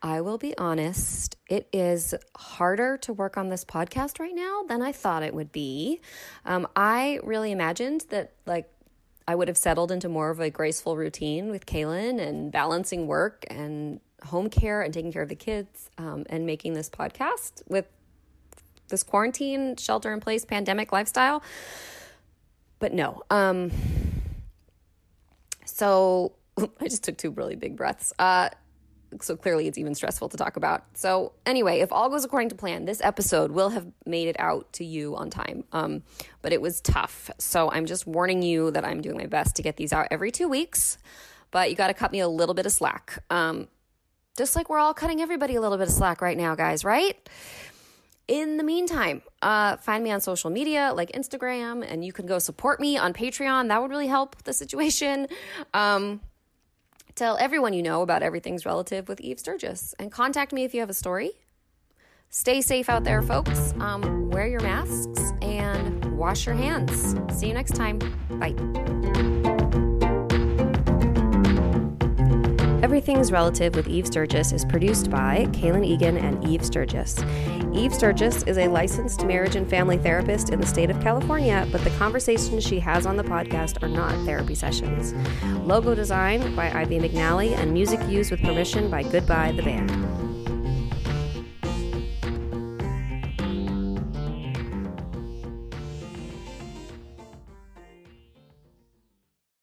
I will be honest, it is harder to work on this podcast right now than I thought it would be. Um, I really imagined that like I would have settled into more of a graceful routine with Kaylin and balancing work and home care and taking care of the kids um, and making this podcast with this quarantine, shelter in place, pandemic lifestyle. But no. Um, so I just took two really big breaths. Uh, so clearly it's even stressful to talk about. So, anyway, if all goes according to plan, this episode will have made it out to you on time. Um, but it was tough. So, I'm just warning you that I'm doing my best to get these out every two weeks. But you got to cut me a little bit of slack. Um, just like we're all cutting everybody a little bit of slack right now, guys, right? In the meantime, uh, find me on social media like Instagram, and you can go support me on Patreon. That would really help the situation. Um, tell everyone you know about Everything's Relative with Eve Sturges, and contact me if you have a story. Stay safe out there, folks. Um, wear your masks and wash your hands. See you next time. Bye. Everything's Relative with Eve Sturges is produced by Kaylin Egan and Eve Sturges. Eve Sturges is a licensed marriage and family therapist in the state of California, but the conversations she has on the podcast are not therapy sessions. Logo design by Ivy McNally and music used with permission by Goodbye the Band.